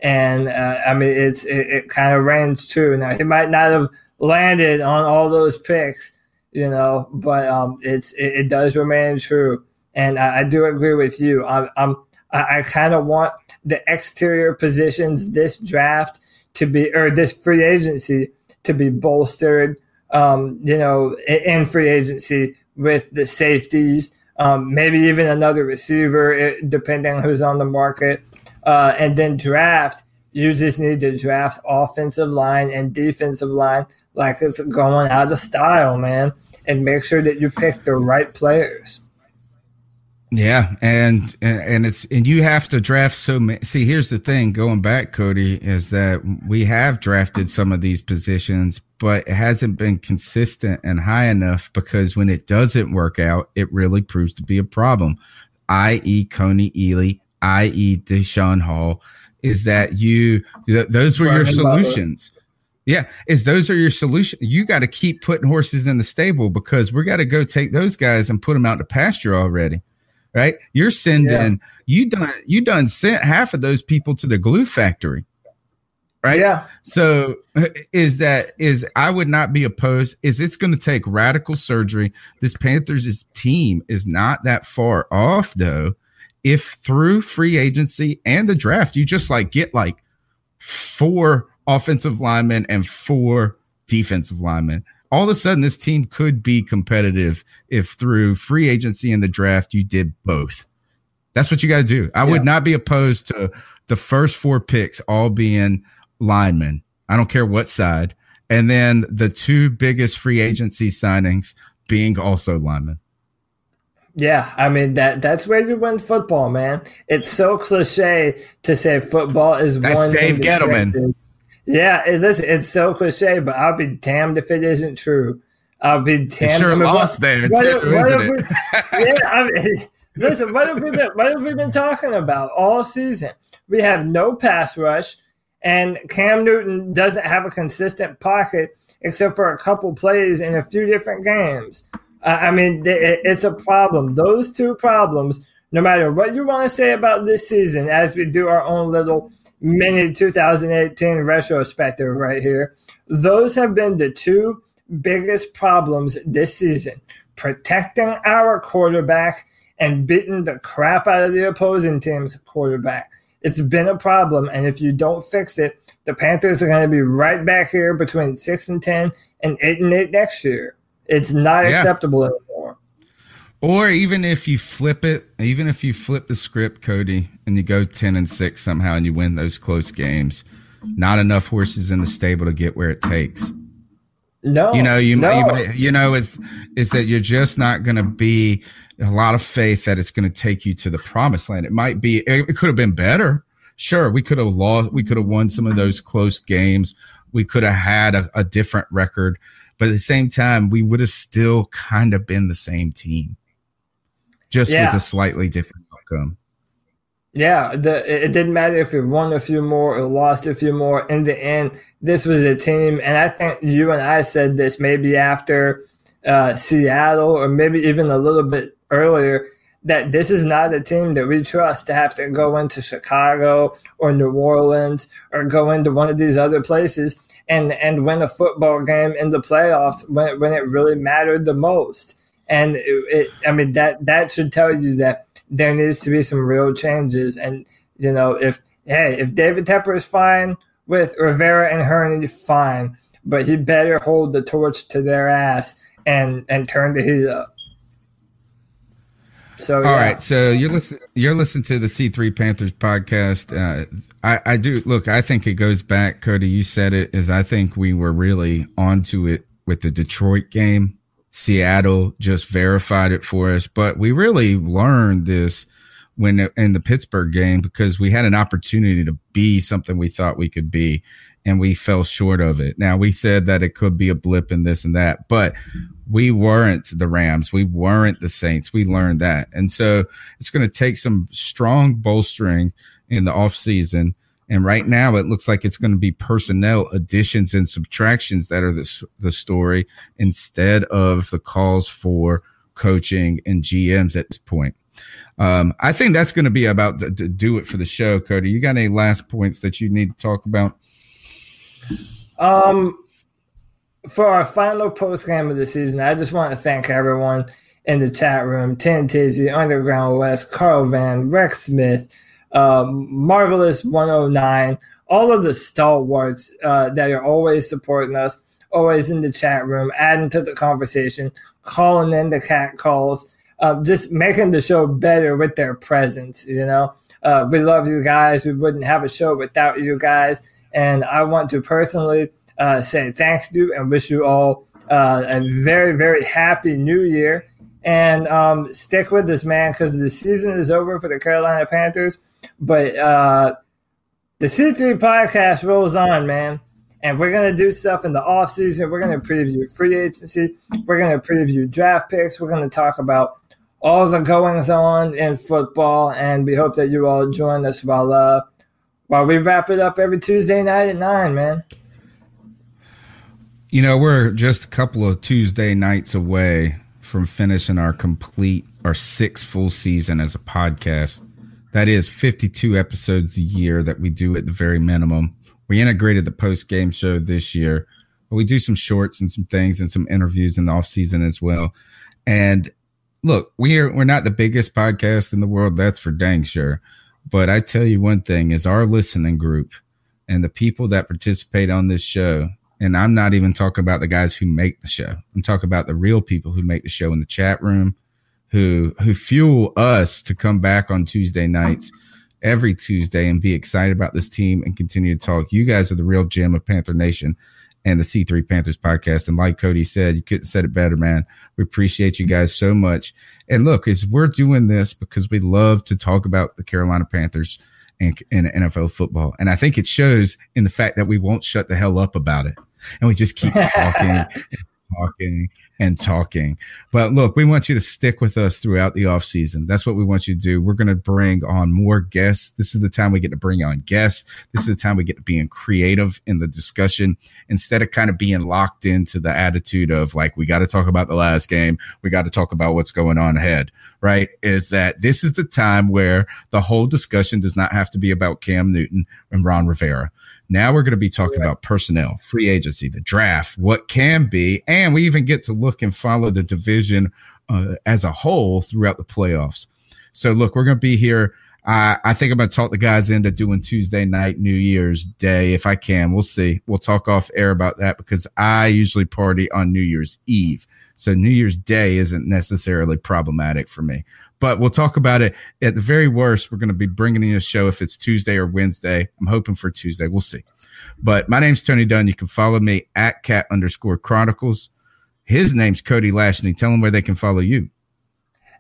[SPEAKER 4] And uh, I mean, it's it, it kind of rings true. Now he might not have landed on all those picks, you know, but um, it's it, it does remain true. And I, I do agree with you. I'm, I'm I, I kind of want the exterior positions this draft to be or this free agency to be bolstered. Um, you know, in free agency with the safeties um, maybe even another receiver, eh, depending on who's on the market. Uh, and then draft, you just need to draft offensive line and defensive line like it's going out of style, man, and make sure that you pick the right players.
[SPEAKER 3] Yeah, and and it's and you have to draft so many. See, here's the thing. Going back, Cody, is that we have drafted some of these positions, but it hasn't been consistent and high enough because when it doesn't work out, it really proves to be a problem. I.e., Kony Ealy, i.e., Daeshon Hall, is that you th- those were your solutions. Yeah, is those are your solution. You got to keep putting horses in the stable because we got to go take those guys and put them out to pasture already right? You're sending yeah. you done you done sent half of those people to the glue factory. Right.
[SPEAKER 4] Yeah.
[SPEAKER 3] So is that is I would not be opposed. Is it's going to take radical surgery? This Panthers' team is not that far off though. If through free agency and the draft, you just like get like four offensive linemen and four defensive linemen all of a sudden this team could be competitive if through free agency and the draft you did both. That's what you got to do. I yeah. would not be opposed to the first four picks all being linemen. I don't care what side. And then the two biggest free agency signings being also linemen.
[SPEAKER 4] Yeah, I mean that that's where you win football, man. It's so cliche to say football is
[SPEAKER 3] that's
[SPEAKER 4] one.
[SPEAKER 3] Dave Gettleman.
[SPEAKER 4] Yeah, it, listen, it's so cliche, but I'll be damned if it isn't true. I'll be damned.
[SPEAKER 3] It sure lost there what, too, what isn't it?
[SPEAKER 4] We, yeah, I mean, *laughs* listen. What have we been? What have we been talking about all season? We have no pass rush, and Cam Newton doesn't have a consistent pocket except for a couple plays in a few different games. Uh, I mean, it, it's a problem. Those two problems, no matter what you want to say about this season, as we do our own little mini 2018 retrospective right here. Those have been the two biggest problems this season protecting our quarterback and beating the crap out of the opposing team's quarterback. It's been a problem, and if you don't fix it, the Panthers are going to be right back here between six and ten and eight and eight next year. It's not yeah. acceptable anymore.
[SPEAKER 3] Or even if you flip it, even if you flip the script, Cody, and you go 10 and 6 somehow and you win those close games, not enough horses in the stable to get where it takes.
[SPEAKER 4] No.
[SPEAKER 3] You know, you,
[SPEAKER 4] no.
[SPEAKER 3] you, you know, it's, is that you're just not going to be a lot of faith that it's going to take you to the promised land. It might be, it could have been better. Sure. We could have lost, we could have won some of those close games. We could have had a, a different record, but at the same time, we would have still kind of been the same team just yeah. with a slightly different outcome.
[SPEAKER 4] Yeah, the, it didn't matter if you won a few more or lost a few more. In the end, this was a team, and I think you and I said this maybe after uh, Seattle or maybe even a little bit earlier that this is not a team that we trust to have to go into Chicago or New Orleans or go into one of these other places and and win a football game in the playoffs when when it really mattered the most. And it, it, I mean that that should tell you that there needs to be some real changes. And you know, if hey, if David Tepper is fine with Rivera and Hurney, fine, but he better hold the torch to their ass and and turn the heat up. So
[SPEAKER 3] all yeah. right, so you're listening. You're listening to the C3 Panthers podcast. Uh, I, I do look. I think it goes back, Cody. You said it. Is I think we were really onto it with the Detroit game. Seattle just verified it for us, but we really learned this when in the Pittsburgh game because we had an opportunity to be something we thought we could be and we fell short of it. Now we said that it could be a blip in this and that, but we weren't the Rams. We weren't the Saints. We learned that. And so it's going to take some strong bolstering in the offseason. And right now it looks like it's going to be personnel additions and subtractions that are the, the story instead of the calls for coaching and GMs at this point. Um, I think that's going to be about to, to do it for the show, Cody. You got any last points that you need to talk about?
[SPEAKER 4] Um, for our final post game of the season, I just want to thank everyone in the chat room: Ten Tizzy, Underground West, Carl Van, Rex Smith, um, Marvelous 109, all of the stalwarts uh, that are always supporting us, always in the chat room, adding to the conversation, calling in the cat calls, uh, just making the show better with their presence. You know, uh, we love you guys. We wouldn't have a show without you guys. And I want to personally uh, say thank you and wish you all uh, a very, very happy new year. And um, stick with this, man, because the season is over for the Carolina Panthers. But uh, the C3 podcast rolls on, man. And we're going to do stuff in the off season. We're going to preview free agency. We're going to preview draft picks. We're going to talk about all the goings on in football. And we hope that you all join us while uh, while we wrap it up every Tuesday night at nine, man.
[SPEAKER 3] You know, we're just a couple of Tuesday nights away from finishing our complete, our sixth full season as a podcast. That is 52 episodes a year that we do at the very minimum. We integrated the post game show this year, we do some shorts and some things and some interviews in the off season as well. And look, we're we're not the biggest podcast in the world, that's for dang sure. But I tell you one thing is our listening group and the people that participate on this show and I'm not even talking about the guys who make the show. I'm talking about the real people who make the show in the chat room, who who fuel us to come back on Tuesday nights every Tuesday and be excited about this team and continue to talk. You guys are the real gem of Panther Nation and the C3 Panthers podcast. And like Cody said, you couldn't said it better, man. We appreciate you guys so much. And look, is we're doing this because we love to talk about the Carolina Panthers and, and NFL football. And I think it shows in the fact that we won't shut the hell up about it and we just keep *laughs* talking and talking and talking. But look, we want you to stick with us throughout the off season. That's what we want you to do. We're going to bring on more guests. This is the time we get to bring on guests. This is the time we get to being creative in the discussion instead of kind of being locked into the attitude of like, we got to talk about the last game. We got to talk about what's going on ahead, right? Is that this is the time where the whole discussion does not have to be about Cam Newton and Ron Rivera. Now we're going to be talking right. about personnel, free agency, the draft, what can be, and we even get to look and follow the division uh, as a whole throughout the playoffs. So look, we're going to be here. I, I think I'm going to talk the guys into doing Tuesday night, New Year's Day, if I can. We'll see. We'll talk off air about that because I usually party on New Year's Eve. So New Year's Day isn't necessarily problematic for me but we'll talk about it. At the very worst, we're going to be bringing in a show if it's Tuesday or Wednesday. I'm hoping for Tuesday. We'll see. But my name's Tony Dunn. You can follow me at cat underscore chronicles. His name's Cody Lashney. Tell them where they can follow you.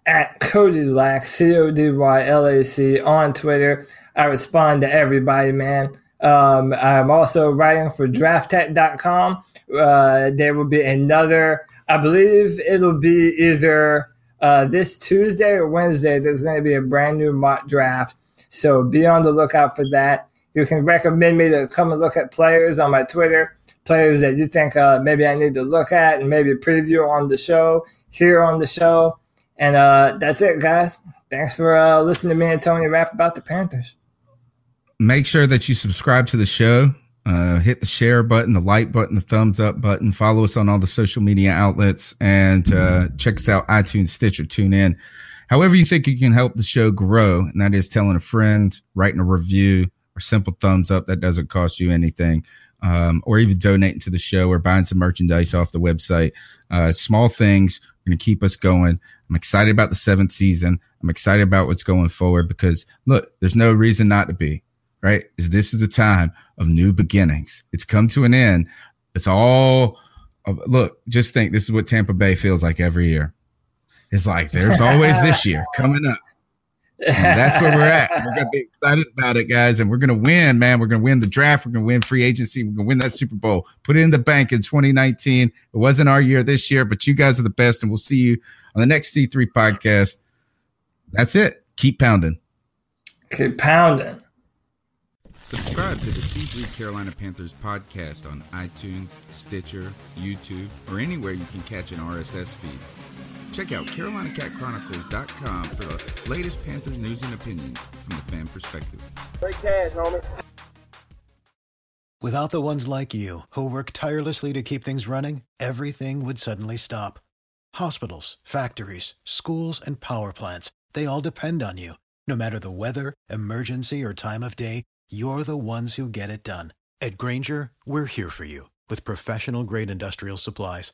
[SPEAKER 4] At Cody Lack, C O D Y L A C on Twitter. I respond to everybody, man. Um, I'm also writing for draftek.com. Uh, there will be another, I believe it'll be either uh, this Tuesday or Wednesday, there's going to be a brand new mock draft. So be on the lookout for that. You can recommend me to come and look at players on my Twitter, players that you think uh, maybe I need to look at and maybe preview on the show, here on the show. And uh, that's it, guys. Thanks for uh, listening to me and Tony rap about the Panthers.
[SPEAKER 3] Make sure that you subscribe to the show Uh, hit the share button, the like button, the thumbs up button. Follow us on all the social media outlets and uh, check us out iTunes, Stitcher, tune in. However, you think you can help the show grow, and that is telling a friend, writing a review, or simple thumbs up that doesn't cost you anything, um, or even donating to the show or buying some merchandise off the website. Uh, small things are going to keep us going. I'm excited about the seventh season. I'm excited about what's going forward because look, there's no reason not to be, right? Is this is the time of new beginnings. It's come to an end. It's all look, just think this is what Tampa Bay feels like every year. It's like there's always this *laughs* year coming up. And that's where we're at. *laughs* We're gonna be excited about it, guys, and we're gonna win, man. We're gonna win the draft. We're gonna win free agency. We're gonna win that Super Bowl. Put it in the bank in 2019. It wasn't our year this year, but you guys are the best, and we'll see you on the next C3 podcast. That's it. Keep pounding.
[SPEAKER 4] Keep pounding.
[SPEAKER 3] Subscribe to the C3 Carolina Panthers podcast on iTunes, Stitcher, YouTube, or anywhere you can catch an RSS feed. Check out CarolinaCatChronicles.com for the latest Panthers news and opinions from the fan perspective.
[SPEAKER 5] Great cash, homie.
[SPEAKER 10] Without the ones like you, who work tirelessly to keep things running, everything would suddenly stop. Hospitals, factories, schools, and power plants, they all depend on you. No matter the weather, emergency, or time of day, you're the ones who get it done. At Grainger, we're here for you with professional grade industrial supplies.